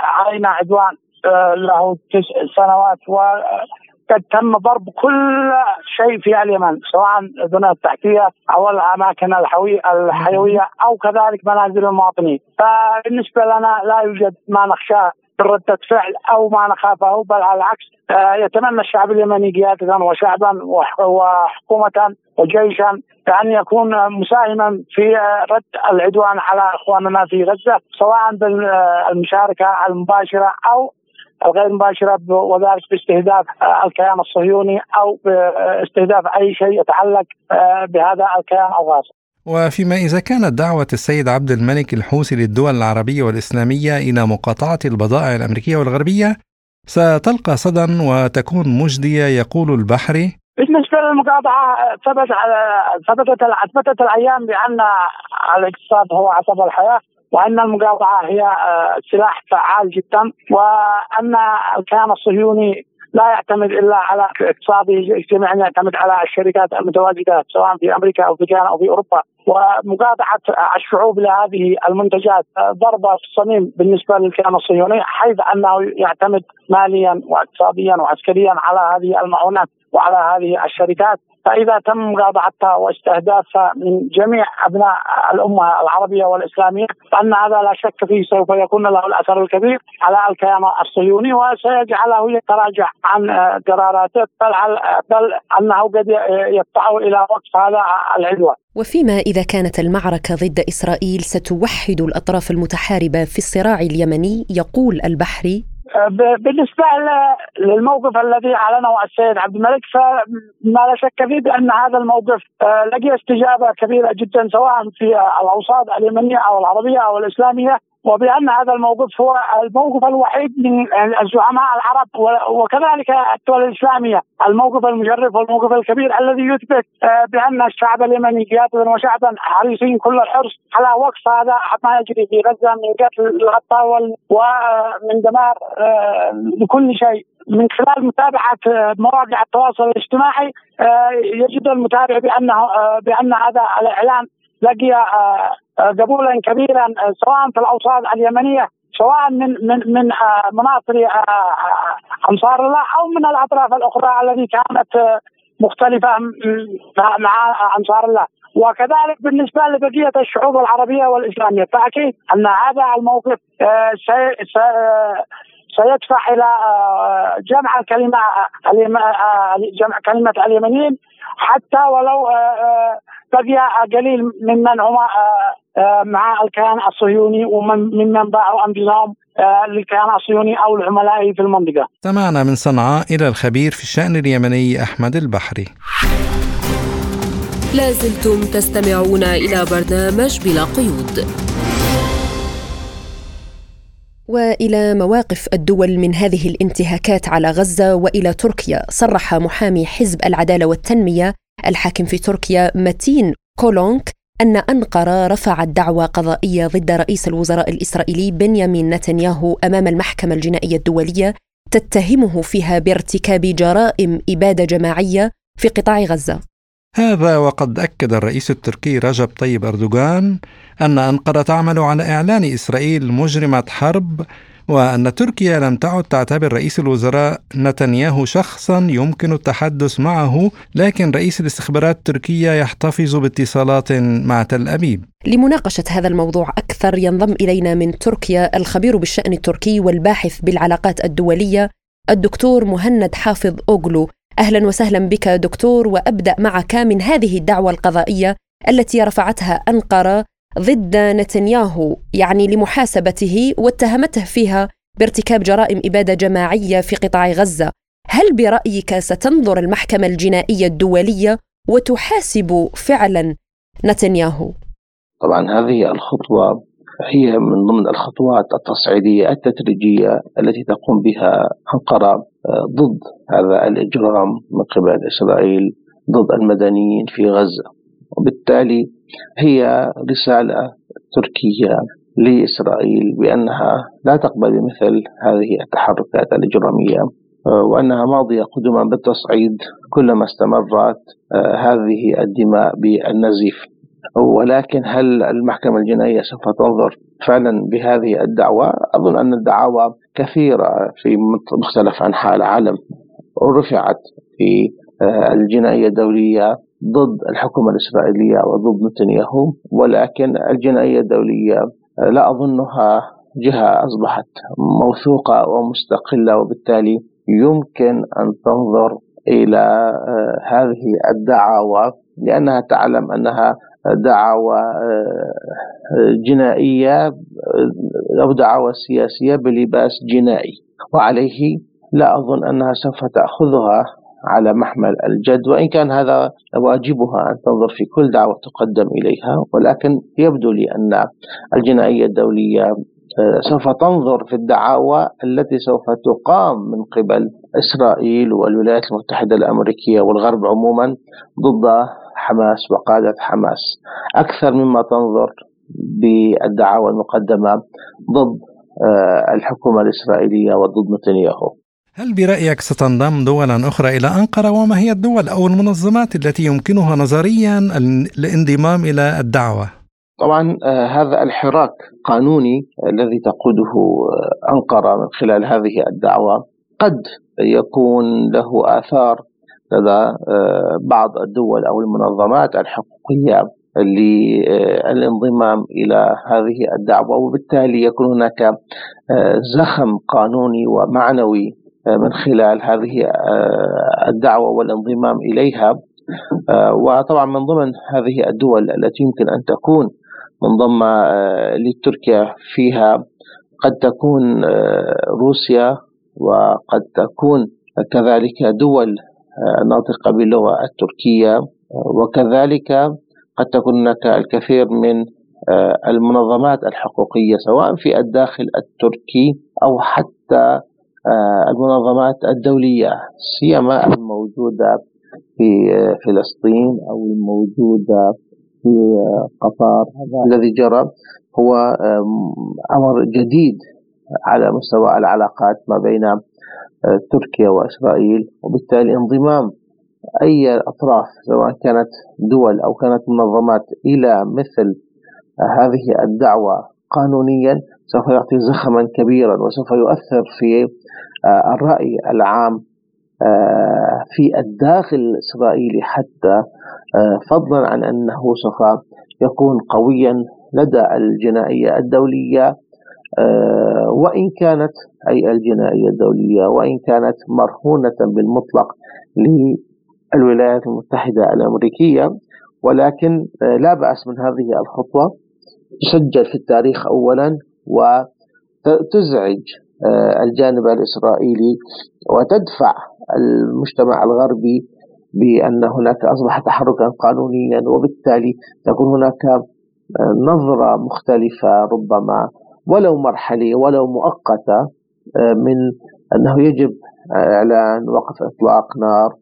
Speaker 7: علينا عدوان آه، له تسع سنوات وقد تم ضرب كل شيء في اليمن سواء البنى التحتية أو الأماكن الحيوية أو كذلك منازل المواطنين. فبالنسبة لنا لا يوجد ما نخشاه. ردة فعل أو ما نخافه بل على العكس آه، يتمنى الشعب اليمني قياده وشعبا وحكومة وجيشا بأن يكون مساهما في رد العدوان على إخواننا في غزة سواء بالمشاركة المباشرة أو الغير مباشرة وذلك باستهداف الكيان الصهيوني أو باستهداف أي شيء يتعلق بهذا الكيان الغاصب
Speaker 4: وفيما إذا كانت دعوة السيد عبد الملك الحوثي للدول العربية والإسلامية إلى مقاطعة البضائع الأمريكية والغربية ستلقى صدى وتكون مجدية يقول البحري.
Speaker 7: بالنسبة للمقاطعة ثبت على ثبتت أثبتت الأيام بأن الاقتصاد هو عصب الحياة وأن المقاطعة هي آه، سلاح فعال جدا وأن الكيان الصهيوني لا يعتمد إلا على اقتصاده اجتماعي يعتمد على الشركات المتواجده سواء في أمريكا أو في كندا أو في أوروبا. ومقاطعة الشعوب لهذه المنتجات آه، ضربة في الصميم بالنسبة للكيان الصهيوني حيث أنه يعتمد ماليا واقتصاديا وعسكريا على هذه المعونات. وعلى هذه الشركات فإذا تم مقاطعتها واستهدافها من جميع أبناء الأمة العربية والإسلامية فإن هذا لا شك فيه سوف يكون له الأثر الكبير على الكيان الصهيوني وسيجعله يتراجع عن قراراته بل بل أنه قد يدفعه إلى وقف هذا العدوان.
Speaker 3: وفيما إذا كانت المعركة ضد إسرائيل ستوحد الأطراف المتحاربة في الصراع اليمني يقول البحري
Speaker 7: بالنسبة للموقف الذي أعلنه السيد عبد الملك فما لا شك فيه بأن هذا الموقف آه، لقي استجابة كبيرة جدا سواء في الأوساط اليمنية أو العربية أو الإسلامية. وبأن هذا الموقف هو الموقف الوحيد من الزعماء العرب وكذلك الدول الإسلامية الموقف المشرف والموقف الكبير الذي يثبت آه، بأن الشعب اليمني قياده وشعبا حريصين كل الحرص على وقف هذا ما يجري في غزة من قتل الغطاء ومن دمار آه، لكل شيء. من خلال متابعة آه، مواقع التواصل الاجتماعي يجد المتابع بأنه بأن هذا الإعلان لقي قبولا كبيرا سواء في الاوساط اليمنية سواء من من من مناصر انصار الله أو من الأطراف الأخرى التي كانت مختلفة مع انصار الله. وكذلك بالنسبة لبقية الشعوب العربية والإسلامية فأكيد أن هذا الموقف سيدفع إلى جمع الكلمة جمع كلمة اليمنيين حتى ولو بقي قليل ممن هم مع الكيان الصهيوني ومن ممن باعوا أنفسهم للكيان الصهيوني أو العملاء في المنطقة.
Speaker 4: سمعنا من صنعاء إلى الخبير في الشأن اليمني أحمد البحري.
Speaker 1: لازلتم تستمعون إلى برنامج بلا قيود.
Speaker 3: وإلى مواقف الدول من هذه الانتهاكات على غزة وإلى تركيا صرح محامي حزب العدالة والتنمية الحاكم في تركيا متين كولونك أن أنقرة رفعت دعوى قضائية ضد رئيس الوزراء الإسرائيلي بنيامين نتنياهو أمام المحكمة الجنائية الدولية تتهمه فيها بارتكاب جرائم إبادة جماعية في قطاع غزة.
Speaker 4: هذا وقد أكد الرئيس التركي رجب طيب أردوغان أن أنقرة تعمل على إعلان إسرائيل مجرمة حرب وأن تركيا لم تعد تعتبر رئيس الوزراء نتنياهو شخصا يمكن التحدث معه لكن رئيس الاستخبارات التركية يحتفظ باتصالات مع تل أبيب.
Speaker 3: لمناقشة هذا الموضوع أكثر ينضم إلينا من تركيا الخبير بالشأن التركي والباحث بالعلاقات الدولية الدكتور مهند حافظ أوغلو. أهلا وسهلا بك دكتور وأبدأ معك من هذه الدعوة القضائية التي رفعتها أنقرة ضد نتنياهو يعني لمحاسبته واتهمته فيها بارتكاب جرائم إبادة جماعية في قطاع غزة. هل برأيك ستنظر المحكمة الجنائية الدولية وتحاسب فعلا نتنياهو؟
Speaker 8: طبعا هذه الخطوة هي من ضمن الخطوات التصعيدية التدريجية التي تقوم بها أنقرة آه، ضد هذا الإجرام من قبل إسرائيل ضد المدنيين في غزة. وبالتالي هي رسالة تركية لإسرائيل بأنها لا تقبل مثل هذه التحركات الإجرامية وأنها ماضية قدما بالتصعيد كلما استمرت آه، هذه الدماء بالنزيف. ولكن هل المحكمة الجنائية سوف تنظر فعلا بهذه الدعوة؟ أظن أن الدعاوى كثيرة في مختلف أنحاء العالم رفعت في آه، الجنائية الدولية. ضد الحكومة الإسرائيلية وضد نتنياهو ولكن الجنائية الدولية لا أظنها جهة أصبحت موثوقة ومستقلة وبالتالي يمكن أن تنظر إلى آه، هذه الدعاوى لأنها تعلم أنها دعاوى آه، جنائية أو دعاوى سياسية بلباس جنائي. وعليه لا أظن أنها سوف تأخذها على محمل الجد وإن كان هذا واجبها أن تنظر في كل دعوة تقدم إليها. ولكن يبدو لي أن الجنائية الدولية آه، سوف تنظر في الدعاوى التي سوف تقام من قبل إسرائيل والولايات المتحدة الأمريكية والغرب عموما ضد حماس وقادة حماس. أكثر مما تنظر بالدعاوى المقدمة ضد آه، الحكومة الإسرائيلية وضد نتنياهو.
Speaker 4: هل برأيك ستنضم دولا أخرى إلى أنقرة وما هي الدول أو المنظمات التي يمكنها نظريا الانضمام إلى الدعوة؟
Speaker 8: طبعا آه، هذا الحراك قانوني الذي تقوده آه، أنقرة من خلال هذه الدعوة قد يكون له آثار لدى آه، بعض الدول أو المنظمات الحقوقية للانضمام إلى هذه الدعوة وبالتالي يكون هناك زخم قانوني ومعنوي من خلال هذه آه، الدعوة والانضمام إليها. آه، وطبعا من ضمن هذه الدول التي يمكن أن تكون منضمة آه، لتركيا فيها قد تكون روسيا وقد تكون كذلك دول ناطقة باللغة التركية وكذلك قد تكون هناك الكثير من المنظمات الحقوقية سواء في الداخل التركي أو حتى المنظمات الدولية سيما الموجودة في فلسطين أو الموجودة في قطر. الذي جرى هو أمر جديد على مستوى العلاقات ما بين آه، تركيا وإسرائيل وبالتالي انضمام أي أطراف سواء كانت دول أو كانت منظمات إلى مثل هذه الدعوة قانونيا سوف يعطي زخما كبيرا وسوف يؤثر في آه، الرأي العام آه، في الداخل الإسرائيلي حتى فضلا عن أنه سوف يكون قويا لدى الجنائية الدولية آه، وإن كانت أي الجنائية الدولية وإن كانت مرهونة بالمطلق للولايات المتحدة الأمريكية. ولكن آه، لا بأس من هذه الخطوة. تسجل في التاريخ أولا وتزعج آه، الجانب الإسرائيلي وتدفع المجتمع الغربي بأن هناك أصبح تحركا قانونيا وبالتالي تكون هناك نظرة مختلفة ربما ولو مرحلية ولو مؤقتة آه، من أنه يجب إعلان وقف إطلاق نار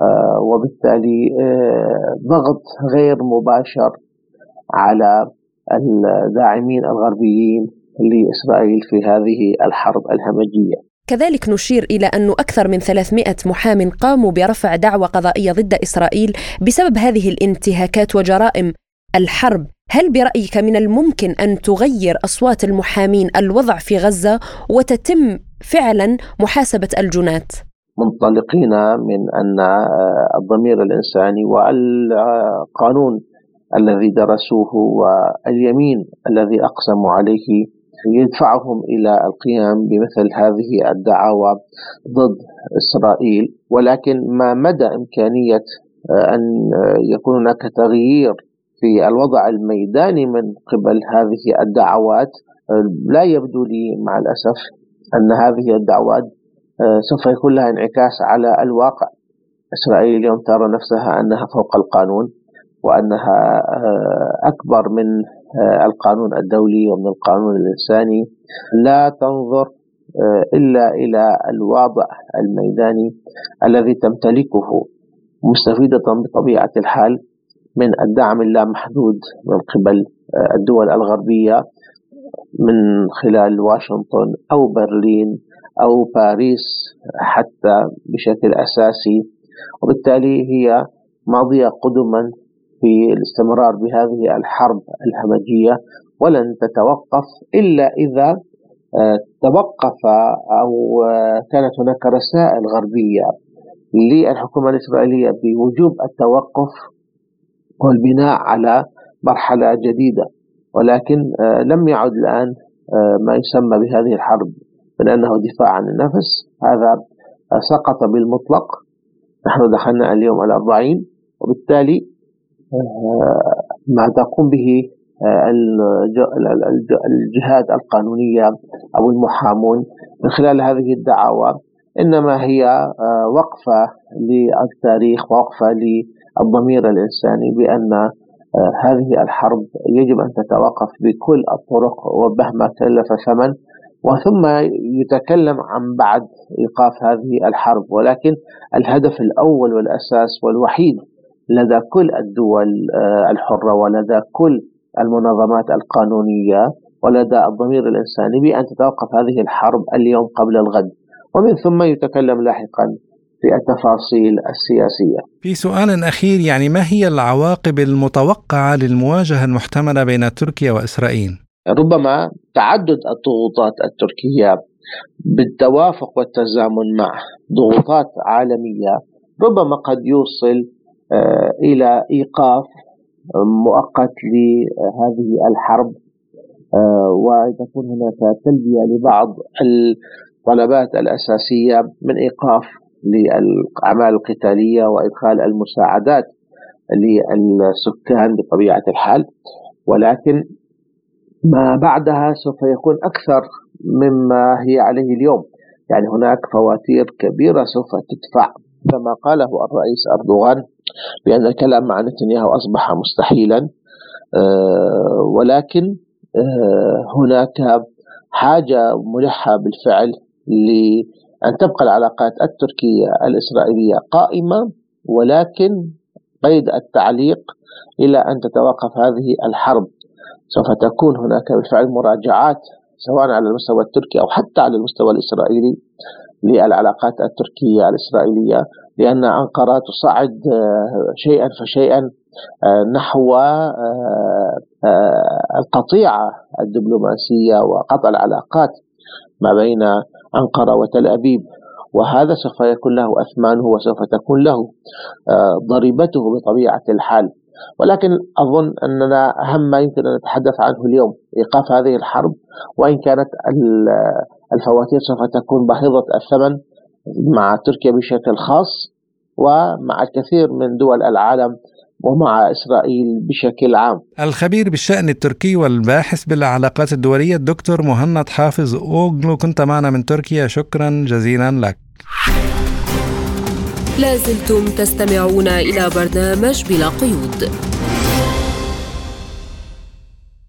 Speaker 8: آه، وبالتالي آه، ضغط غير مباشر على الداعمين الغربيين. لإسرائيل في هذه الحرب الهمجية.
Speaker 3: كذلك نشير إلى أن أكثر من 300 محام قاموا برفع دعوى قضائية ضد إسرائيل بسبب هذه الانتهاكات وجرائم الحرب. هل برأيك من الممكن أن تغير أصوات المحامين الوضع في غزة وتتم فعلا محاسبة الجنات؟
Speaker 8: منطلقين من أن الضمير الإنساني والقانون الذي درسوه واليمين الذي أقسموا عليه يدفعهم إلى القيام بمثل هذه الدعاوى ضد إسرائيل ولكن ما مدى إمكانية أن يكون هناك تغيير في الوضع الميداني من قبل هذه الدعوات؟ لا يبدو لي مع الأسف أن هذه الدعوات آه، سوف يكون لها انعكاس على الواقع. إسرائيل اليوم ترى نفسها أنها فوق القانون وأنها آه، أكبر من آه، القانون الدولي ومن القانون الإنساني. لا تنظر إلا إلى الواضع الميداني الذي تمتلكه مستفيدة بطبيعة الحال من الدعم اللامحدود من قبل آه، الدول الغربية من خلال واشنطن أو برلين أو باريس حتى بشكل أساسي. وبالتالي هي ماضية قدما في الاستمرار بهذه الحرب الهمجية ولن تتوقف إلا إذا آه، توقف أو آه، كانت هناك رسائل غربية للحكومة الإسرائيلية بوجوب التوقف والبناء على مرحلة جديدة. ولكن آه، لم يعد الآن ما يسمى بهذه الحرب من أنه دفاع عن النفس. هذا سقط بالمطلق. نحن دخلنا اليوم الأربعين وبالتالي ما تقوم به الجهات القانونية أو المحامون من خلال هذه الدعاوى. إنما هي وقفة للتاريخ وقفة الضمير الإنساني بأن آه، هذه الحرب يجب أن تتوقف بكل الطرق ومهما كلف ثمن. وثم يتكلم عن بعد إيقاف هذه الحرب ولكن الهدف الأول والأساس والوحيد لدى كل الدول آه، الحرة ولدى كل المنظمات القانونية ولدى الضمير الإنساني بأن تتوقف هذه الحرب اليوم قبل الغد ومن ثم يتكلم لاحقا في التفاصيل السياسية
Speaker 4: في سؤال أخير يعني ما هي العواقب المتوقعة للمواجهة المحتملة بين تركيا وإسرائيل؟
Speaker 8: ربما تعدد الضغوطات التركية بالتوافق والتزامن مع ضغوطات عالمية ربما قد يوصل إلى إيقاف مؤقت لهذه الحرب آه، وتكون هناك تلبية لبعض الطلبات الأساسية من إيقاف للأعمال القتالية وإدخال المساعدات للسكان بطبيعة الحال. ولكن ما بعدها سوف يكون أكثر مما هي عليه اليوم. يعني هناك فواتير كبيرة سوف تدفع كما قاله الرئيس أردوغان بأن الكلام مع نتنياهو أصبح مستحيلا ولكن هناك حاجة ملحة بالفعل لأن تبقى العلاقات التركية الإسرائيلية قائمة ولكن قيد التعليق إلى أن تتوقف هذه الحرب. سوف تكون هناك بالفعل مراجعات سواء على المستوى التركي أو حتى على المستوى الإسرائيلي. للعلاقات التركية الإسرائيلية لأن أنقرة تصعد آه، شيئا فشيئا آه، نحو آه، القطيعة الدبلوماسية وقطع العلاقات ما بين أنقرة وتل أبيب. وهذا سوف يكون له أثمانه وسوف تكون له ضريبته بطبيعة الحال. ولكن أظن أننا أهم ما يمكن أن نتحدث عنه اليوم إيقاف هذه الحرب وإن كانت الفواتير سوف تكون باهظة الثمن مع تركيا بشكل خاص ومع الكثير من دول العالم ومع إسرائيل بشكل عام.
Speaker 4: الخبير بالشأن التركي والباحث بالعلاقات الدولية الدكتور مهند حافظ أوغلو كنت معنا من تركيا شكرا جزيلا لك.
Speaker 1: لازلتم تستمعون إلى برنامج بلا قيود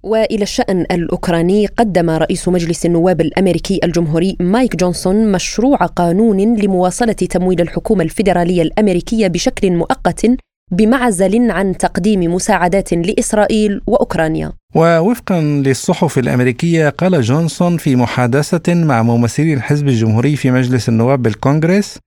Speaker 3: وإلى الشأن الأوكراني قدم رئيس مجلس النواب الأمريكي الجمهوري مايك جونسون مشروع قانون لمواصلة تمويل الحكومة الفيدرالية الأمريكية بشكل مؤقت بمعزل عن تقديم مساعدات لإسرائيل وأوكرانيا.
Speaker 4: ووفقا للصحف الأمريكية قال جونسون في محادثة مع ممثلي الحزب الجمهوري في مجلس النواب بالكونغرس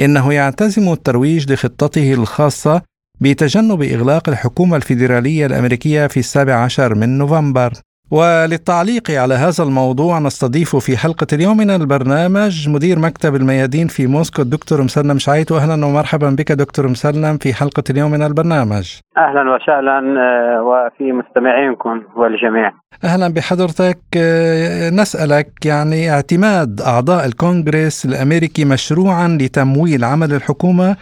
Speaker 4: إنه يعتزم الترويج لخطته الخاصة بتجنب إغلاق الحكومة الفيدرالية الأمريكية في السابع عشر من نوفمبر. وللتعليق على هذا الموضوع نستضيف في حلقة اليوم من البرنامج مدير مكتب الميادين في موسكو الدكتور مسلم شعيت. أهلا ومرحبا بك دكتور مسلم في حلقة اليوم من البرنامج.
Speaker 9: أهلا وسهلا آه، وفي مستمعينكم والجميع.
Speaker 4: أهلا بحضرتك. آه، نسألك يعني اعتماد أعضاء الكونغرس الأمريكي مشروعا لتمويل عمل الحكومة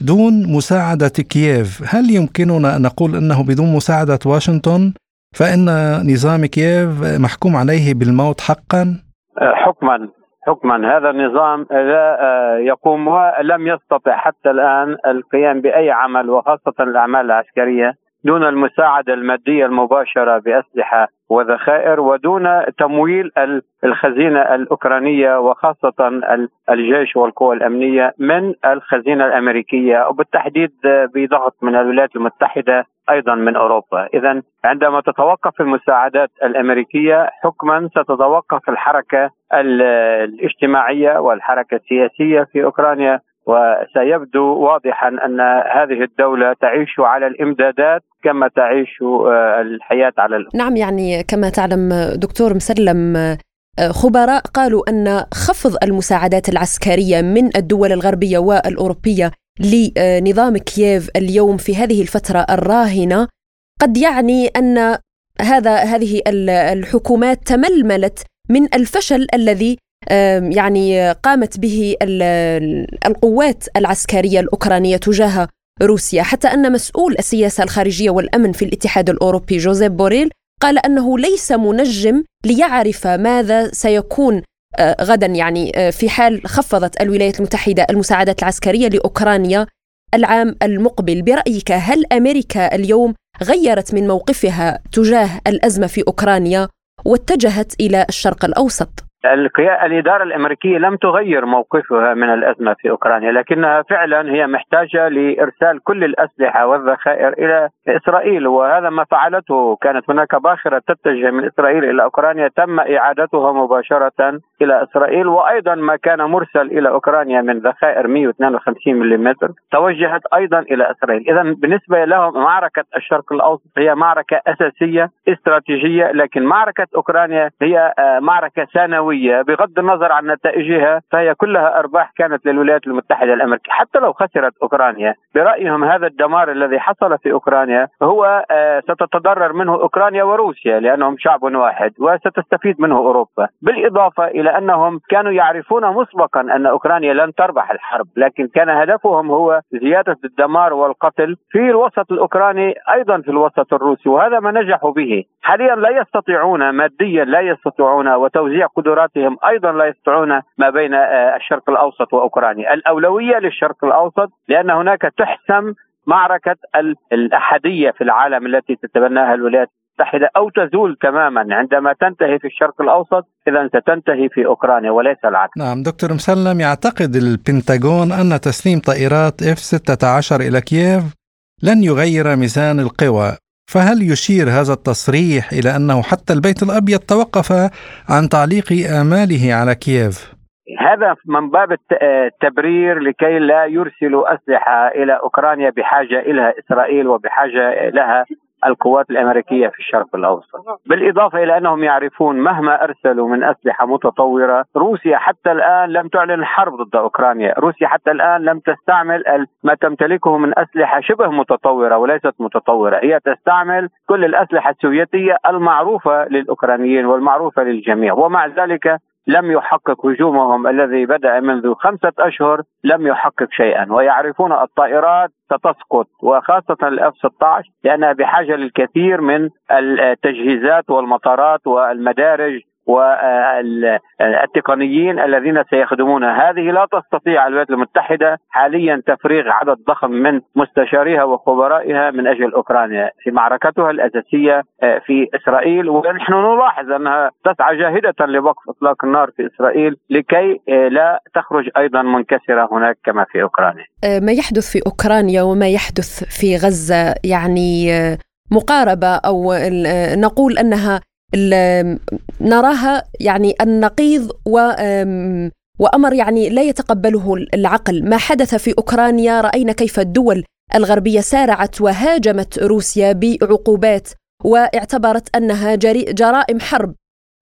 Speaker 4: دون مساعدة كييف. هل يمكننا أن نقول أنه بدون مساعدة واشنطن؟ فإن نظام كييف محكوم عليه بالموت حقا؟
Speaker 9: حكما حكما هذا النظام لا آه، يقوم ولم يستطع حتى الآن القيام بأي عمل وخاصة الأعمال العسكرية دون المساعدة المادية المباشرة بأسلحة وذخائر ودون تمويل الخزينة الأوكرانية وخاصة الجيش والقوى الأمنية من الخزينة الأمريكية وبالتحديد بضغط من الولايات المتحدة أيضا من أوروبا، اذا عندما تتوقف المساعدات الأمريكية حكما ستتوقف الحركة الاجتماعية والحركة السياسية في أوكرانيا وسيبدو واضحا أن هذه الدولة تعيش على الإمدادات كما تعيش آه، الحياة على الأرض.
Speaker 3: نعم يعني كما تعلم دكتور مسلم آه، خبراء قالوا أن خفض المساعدات العسكرية من الدول الغربية والأوروبية لنظام كييف اليوم في هذه الفترة الراهنة قد يعني أن هذا هذه الحكومات تململت من الفشل الذي يعني قامت به القوات العسكرية الأوكرانية تجاه روسيا حتى أن مسؤول السياسة الخارجية والأمن في الاتحاد الأوروبي جوزيف بوريل قال أنه ليس منجم ليعرف ماذا سيكون آه، غدا يعني آه، في حال خفضت الولايات المتحدة المساعدات العسكرية لأوكرانيا العام المقبل. برأيك هل أمريكا اليوم غيرت من موقفها تجاه الأزمة في أوكرانيا واتجهت إلى الشرق الأوسط؟
Speaker 9: الإدارة الأمريكية لم تغير موقفها من الأزمة في أوكرانيا لكنها فعلا هي محتاجة لإرسال كل الأسلحة والذخائر إلى إسرائيل وهذا ما فعلته. كانت هناك باخرة تتجه من إسرائيل إلى أوكرانيا تم إعادتها مباشرة إلى إسرائيل وأيضا ما كان مرسل إلى أوكرانيا من ذخائر 152 ملم توجهت أيضا إلى إسرائيل. إذا بالنسبة لهم معركة الشرق الأوسط هي معركة أساسية استراتيجية لكن معركة أوكرانيا هي آه، معركة ثانوية سنوية بغض النظر عن نتائجها فهي كلها أرباح كانت للولايات المتحدة الأمريكية. حتى لو خسرت أوكرانيا برأيهم هذا الدمار الذي حصل في أوكرانيا هو آه، ستتضرر منه أوكرانيا وروسيا لأنهم شعب واحد وستستفيد منه أوروبا. بالإضافة إلى أنهم كانوا يعرفون مسبقا أن أوكرانيا لن تربح الحرب لكن كان هدفهم هو زيادة الدمار والقتل في الوسط الأوكراني أيضا في الوسط الروسي وهذا ما نجحوا به. حاليا لا يستطيعون ماديا لا يستطيعون وتوزيع قدرات قدراتهم أيضا لا يستطيعون ما بين آه، الشرق الأوسط وأوكرانيا، الأولوية للشرق الأوسط لأن هناك تحسم معركة الاحديه في العالم التي تتبناها الولايات المتحدة أو تزول تماما. عندما تنتهي في الشرق الأوسط إذا ستنتهي في أوكرانيا وليس العكس.
Speaker 4: نعم دكتور مسلم يعتقد البنتاغون أن تسليم طائرات F-16 إلى كييف لن يغير ميزان القوى. فهل يشير هذا التصريح إلى أنه حتى البيت الأبيض توقف عن تعليق آماله على كييف؟
Speaker 9: هذا من باب التبرير لكي لا يرسلوا أسلحة إلى أوكرانيا بحاجة إليها إسرائيل وبحاجة لها القوات الأمريكية في الشرق الأوسط، بالإضافة إلى أنهم يعرفون مهما أرسلوا من أسلحة متطورة، روسيا حتى الآن لم تعلن حرب ضد أوكرانيا، روسيا حتى الآن لم تستعمل ما تمتلكه من أسلحة شبه متطورة وليست متطورة، هي تستعمل كل الأسلحة السوفيتية المعروفة للأوكرانيين والمعروفة للجميع، ومع ذلك لم يحقق هجومهم الذي بدأ منذ خمسة أشهر لم يحقق شيئا. ويعرفون الطائرات ستسقط وخاصة الاف 16 لأنها بحاجة للكثير من التجهيزات والمطارات والمدارج والتقنيين الذين سيخدمون. هذه لا تستطيع الولايات المتحدة حاليا تفريغ عدد ضخم من مستشاريها وخبرائها من أجل أوكرانيا. في معركتها الأساسية آه، في إسرائيل. ونحن نلاحظ أنها تسعى جاهدة لوقف إطلاق النار في إسرائيل لكي آه، لا تخرج أيضا منكسرة هناك كما في أوكرانيا.
Speaker 3: آه، ما يحدث في أوكرانيا وما يحدث في غزة يعني مقاربة أو نقول أنها نراها يعني النقيض و وأمر يعني لا يتقبله العقل، ما حدث في أوكرانيا رأينا كيف الدول الغربية سارعت وهاجمت روسيا بعقوبات واعتبرت أنها جرائم حرب.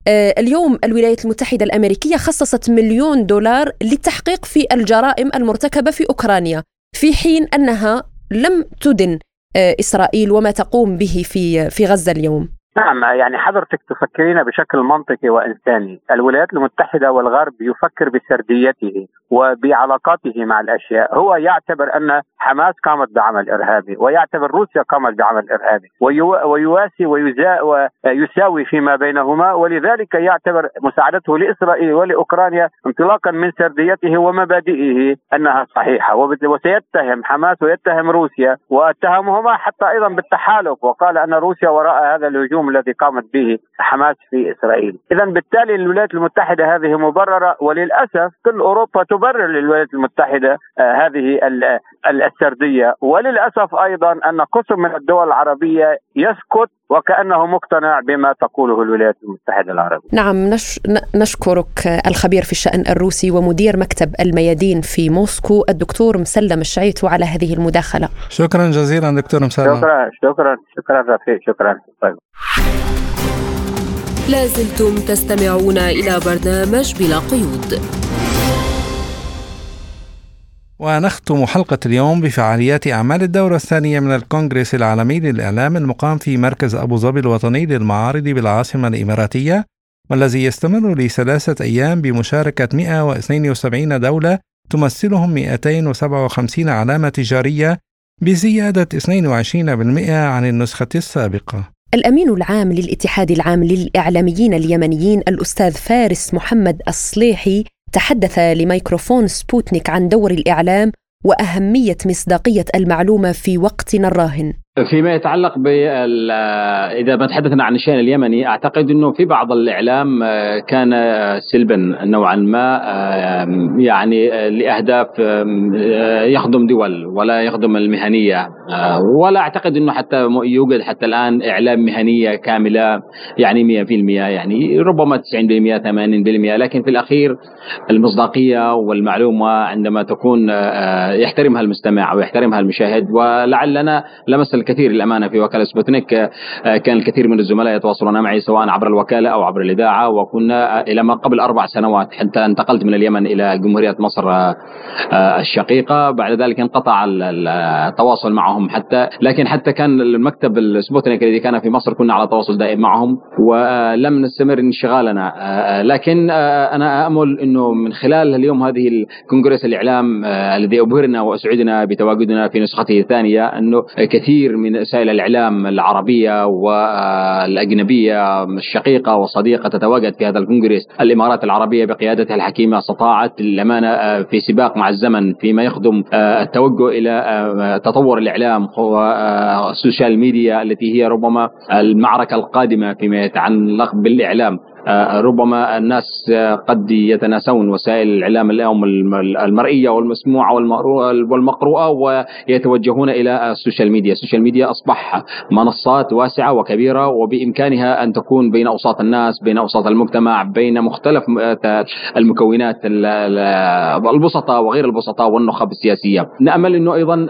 Speaker 3: آه، اليوم الولايات المتحدة الأمريكية خصصت مليون دولار للتحقيق في الجرائم المرتكبة في أوكرانيا، في حين أنها لم تدن آه، إسرائيل وما تقوم به في في غزة اليوم.
Speaker 9: نعم يعني حضرتك تفكرين بشكل منطقي وإنساني، الولايات المتحدة والغرب يفكر بسرديته. وبعلاقاته مع الأشياء، هو يعتبر أن حماس قامت بعمل إرهابي ويعتبر روسيا قامت بعمل إرهابي ويواسي ويساوي فيما بينهما ولذلك يعتبر مساعدته لإسرائيل ولأوكرانيا انطلاقا من سرديته ومبادئه أنها صحيحة. وسيتهم حماس ويتهم روسيا واتهمهما حتى أيضا بالتحالف وقال أن روسيا وراء هذا الهجوم الذي قامت به حماس في إسرائيل، اذا بالتالي الولايات المتحدة هذه مبررة وللأسف كل أوروبا تبرر للولايات المتحدة آه، هذه السردية وللأسف أيضا أن قسم من الدول العربية يسكت وكأنه مقتنع بما تقوله الولايات المتحدة العربية.
Speaker 3: نعم نش... نشكرك الخبير في الشأن الروسي ومدير مكتب الميادين في موسكو الدكتور مسلم الشعيت على هذه المداخلة.
Speaker 4: شكرا جزيلا دكتور مسلم.
Speaker 9: شكرا شكرا شكرا رفيق شكرا طيب.
Speaker 1: لازلتم تستمعون إلى برنامج بلا قيود
Speaker 4: ونختم حلقة اليوم بفعاليات أعمال الدورة الثانية من الكونغرس العالمي للإعلام المقام في مركز أبو ظبي الوطني للمعارض بالعاصمة الإماراتية والذي يستمر لثلاثة أيام بمشاركة 172 دولة تمثلهم 257 علامة تجارية بزيادة 22% عن النسخة السابقة.
Speaker 3: الأمين العام للاتحاد العام للإعلاميين اليمنيين الأستاذ فارس محمد الصليحي تحدث لميكروفون سبوتنيك عن دور الإعلام وأهمية مصداقية المعلومة في وقتنا الراهن.
Speaker 10: فيما يتعلق بال إذا ما تحدثنا عن الشأن اليمني أعتقد إنه في بعض الإعلام آه، كان سلبا نوعا ما يعني لأهداف يخدم دول ولا يخدم المهنية. آه، ولا أعتقد إنه حتى يوجد حتى الآن إعلام مهنية كاملة يعني 100% يعني ربما 90% 80% لكن في الأخير المصداقية والمعلومة عندما تكون آه، يحترمها المستمع أو يحترمها المشاهد ولعلنا لمس الكثير للأمانة في وكالة سبوتنيك. آه، كان الكثير من الزملاء يتواصلون معي سواء عبر الوكالة أو عبر الإذاعة وكنا إلى ما قبل أربع سنوات حتى انتقلت من اليمن إلى جمهورية مصر آه، آه، الشقيقة. بعد ذلك انقطع التواصل معهم حتى لكن حتى كان المكتب سبوتنيك الذي كان في مصر كنا على تواصل دائم معهم ولم نستمر انشغالنا. لكن أنا امل إنه من خلال اليوم هذه الكونغرس الإعلام الذي أبهرنا وأسعدنا بتواجدنا في نسخته الثانية إنه كثير من وسائل الإعلام العربية والأجنبية الشقيقة والصديقة تتواجد في هذا الكونغرس، الإمارات العربية بقيادتها الحكيمة استطاعت للأمانة آه، في سباق مع الزمن فيما يخدم آه، التوجه إلى آه، تطور الإعلام وال social media التي هي ربما المعركة القادمة فيما يتعلق بالإعلام. ربما الناس قد يتناسون وسائل الإعلام اليوم المرئية والمسموعة والمقروءة ويتوجهون إلى ال social media، ال social media أصبح منصات واسعة وكبيرة وبإمكانها أن تكون بين أوساط الناس، بين أوساط المجتمع، بين مختلف المكونات البسطاء وغير البسطاء والنخب السياسية. نأمل إنه أيضا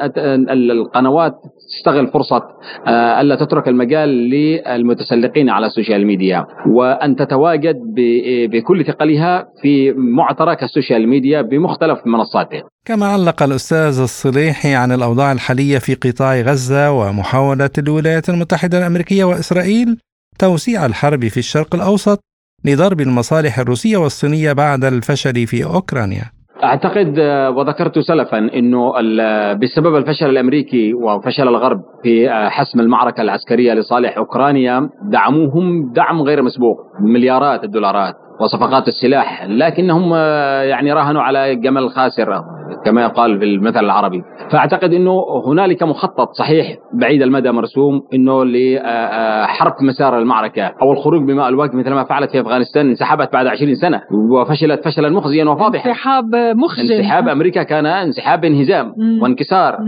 Speaker 10: القنوات تستغل فرصة آه، ألا تترك المجال للمتسلقين على ال social media وأن تتواجد تتواجد بكل ثقلها في معترك ال social media بمختلف منصاته.
Speaker 4: كما علق الأستاذ الصليحي عن الأوضاع الحالية في قطاع غزة ومحاولة الولايات المتحدة الأمريكية وإسرائيل توسيع الحرب في الشرق الأوسط لضرب المصالح الروسية والصينية بعد الفشل في أوكرانيا.
Speaker 10: أعتقد آه، وذكرت سلفا إنه بسبب الفشل الأمريكي وفشل الغرب في آه، حسم المعركة العسكرية لصالح أوكرانيا دعموهم دعم غير مسبوق مليارات الدولارات وصفقات السلاح لكنهم آه، يعني راهنوا على جمل خاسر كما يقال في المثل العربي. فأعتقد إنه هنالك مخطط صحيح بعيد المدى مرسوم إنه لحرف مسار المعركة أو الخروج بماء الوجه مثل ما فعلت في أفغانستان انسحبت بعد 20 سنة وفشلت فشلا مخزيا وفاضحا.
Speaker 11: انسحاب مخزي
Speaker 10: انسحاب أمريكا كان انسحاب انهزام وانكسار.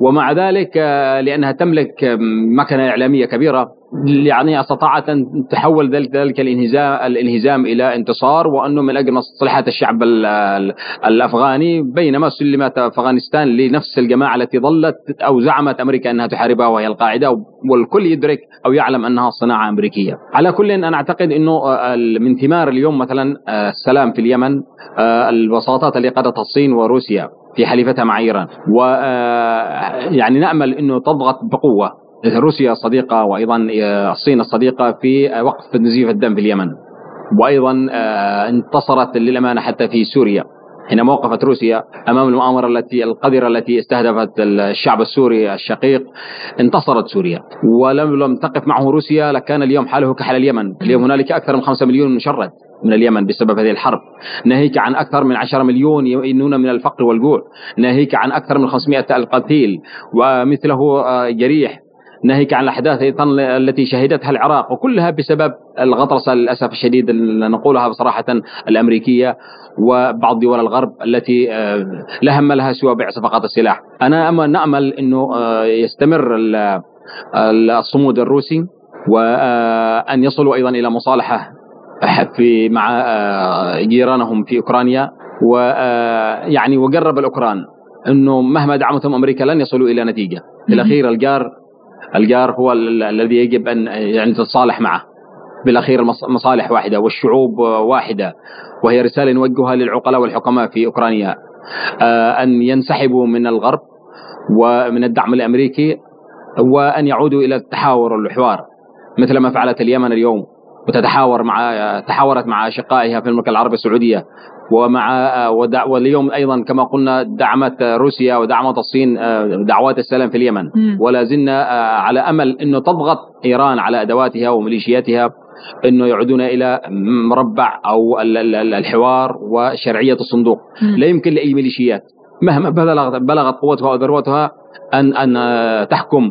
Speaker 10: ومع ذلك لأنها تملك مكنة إعلامية كبيرة يعني أستطاعت أن تحول ذلك ذلك الانهزام الإنهزام إلى انتصار وأنه من أجل مصلحة الشعب الأفغاني بينما سلمت أفغانستان لنفس الجماعة التي ظلت أو زعمت أمريكا أنها تحاربها وهي القاعدة والكل يدرك أو يعلم أنها صناعة أمريكية. على كل أنا أعتقد إنه آه، من ثمار اليوم مثلا آه، السلام في اليمن الوساطات اللي قادتها الصين وروسيا في حليفتها مع إيران و يعني نأمل إنه تضغط بقوة روسيا الصديقه وأيضا الصين الصديقة في وقف نزيف الدم في اليمن. وأيضا آه، انتصرت للأمانة حتى في سوريا. حينما وقفت روسيا أمام المؤامرة التي القذرة التي استهدفت الشعب السوري الشقيق انتصرت سوريا. ولم لم تقف معه روسيا لكان اليوم حاله كحال اليمن. اليوم هنالك أكثر من 5 مليون مشرد من اليمن بسبب هذه الحرب. ناهيك عن أكثر من 10 مليون يئنون من الفقر والجوع. ناهيك عن أكثر من 500 ألف قتيل. ومثله آه، جريح. ناهيك عن الأحداث التي شهدتها العراق وكلها بسبب الغطرسة للأسف الشديد نقولها بصراحه الأمريكية وبعض دول الغرب التي آه، لا هم لها سوى بيع صفقات السلاح. أنا نأمل إنه آه، يستمر الصمود الروسي وان يصلوا أيضا إلى مصالحة في مع جيرانهم في أوكرانيا ويعني وقرب الأوكران إنه مهما دعمتهم أمريكا لن يصلوا إلى نتيجة في الأخير الجار الجار هو الذي يجب أن يعني تتصالح معه. بالأخير مصالح واحدة والشعوب واحدة وهي رسالة نوجهها للعقلاء والحكماء في أوكرانيا آه، أن ينسحبوا من الغرب ومن الدعم الأمريكي وأن يعودوا إلى التحاور والحوار مثل ما فعلت اليمن اليوم. وتتحاور مع تحاورت مع أشقائها في المملكه العربيه السعودية ومع ودع واليوم أيضا كما قلنا دعمت روسيا ودعمت الصين دعوات السلام في اليمن. ولا زلنا على أمل إنه تضغط إيران على أدواتها وميليشياتها إنه يعودون إلى مربع أو الحوار وشرعية الصندوق. لا يمكن لأي ميليشيات مهما بلغت بلغت قوتها وذروتها ان أن تحكم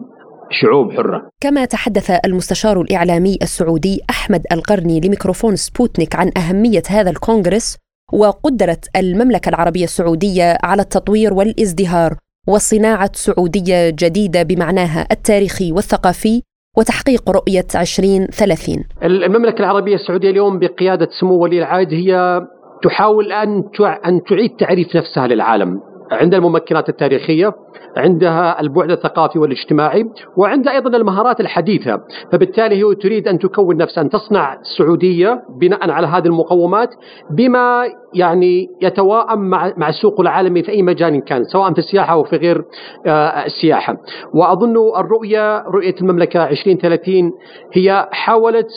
Speaker 10: شعوب حرة.
Speaker 3: كما تحدث المستشار الإعلامي السعودي أحمد القرني لميكروفون سبوتنيك عن أهمية هذا الكونغرس وقدرت المملكة العربية السعودية على التطوير والازدهار وصناعة سعودية جديدة بمعناها التاريخي والثقافي وتحقيق رؤية 2030
Speaker 12: المملكة العربية السعودية اليوم بقيادة سمو ولي العهد هي تحاول أن أن تعيد تعريف نفسها للعالم. عندها الممكنات التاريخية عندها البعد الثقافي والاجتماعي وعندها أيضا المهارات الحديثة. فبالتالي هي تريد أن تكون نفسها أن تصنع السعودية بناء على هذه المقومات بما يعني يتواءم مع مع السوق العالمي في أي مجال كان سواء في السياحة أو في غير آه، السياحة. وأظن الرؤية رؤية المملكة 2030 هي حاولت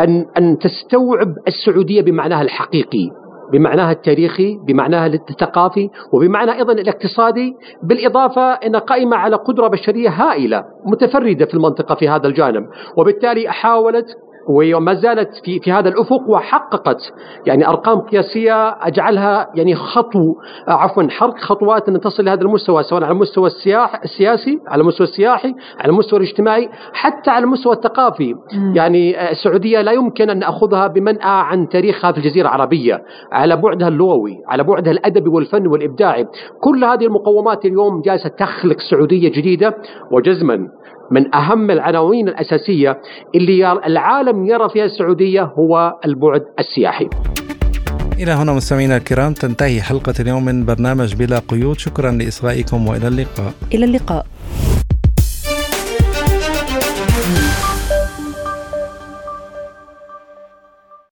Speaker 12: أن أن تستوعب السعودية بمعناها الحقيقي. بمعناها التاريخي بمعناها الثقافي وبمعنى أيضا الاقتصادي بالإضافة أنها قائمة على قدرة بشرية هائلة متفردة في المنطقة في هذا الجانب. وبالتالي حاولت وما زالت في في هذا الأفق وحققت. يعني أرقام قياسية أجعلها يعني خطو عفوا حرق خطوات أن تصل لهذا المستوى سواء على المستوى السياح السياسي على المستوى السياحي على المستوى الاجتماعي حتى على المستوى الثقافي. مم. يعني السعودية لا يمكن أن ناخذها بمنأى عن تاريخها في الجزيرة العربية. على بعدها اللغوي على بعدها الادبي والفني والابداعي كل هذه المقومات اليوم جالسة تخلق سعودية جديدة وجزما. من أهم العناوين الأساسية اللي العالم يرى فيها السعودية هو البعد السياحي.
Speaker 4: إلى هنا مستمعينا الكرام تنتهي حلقة اليوم من برنامج بلا قيود. شكرا لإصغائكم وإلى اللقاء.
Speaker 3: إلى اللقاء.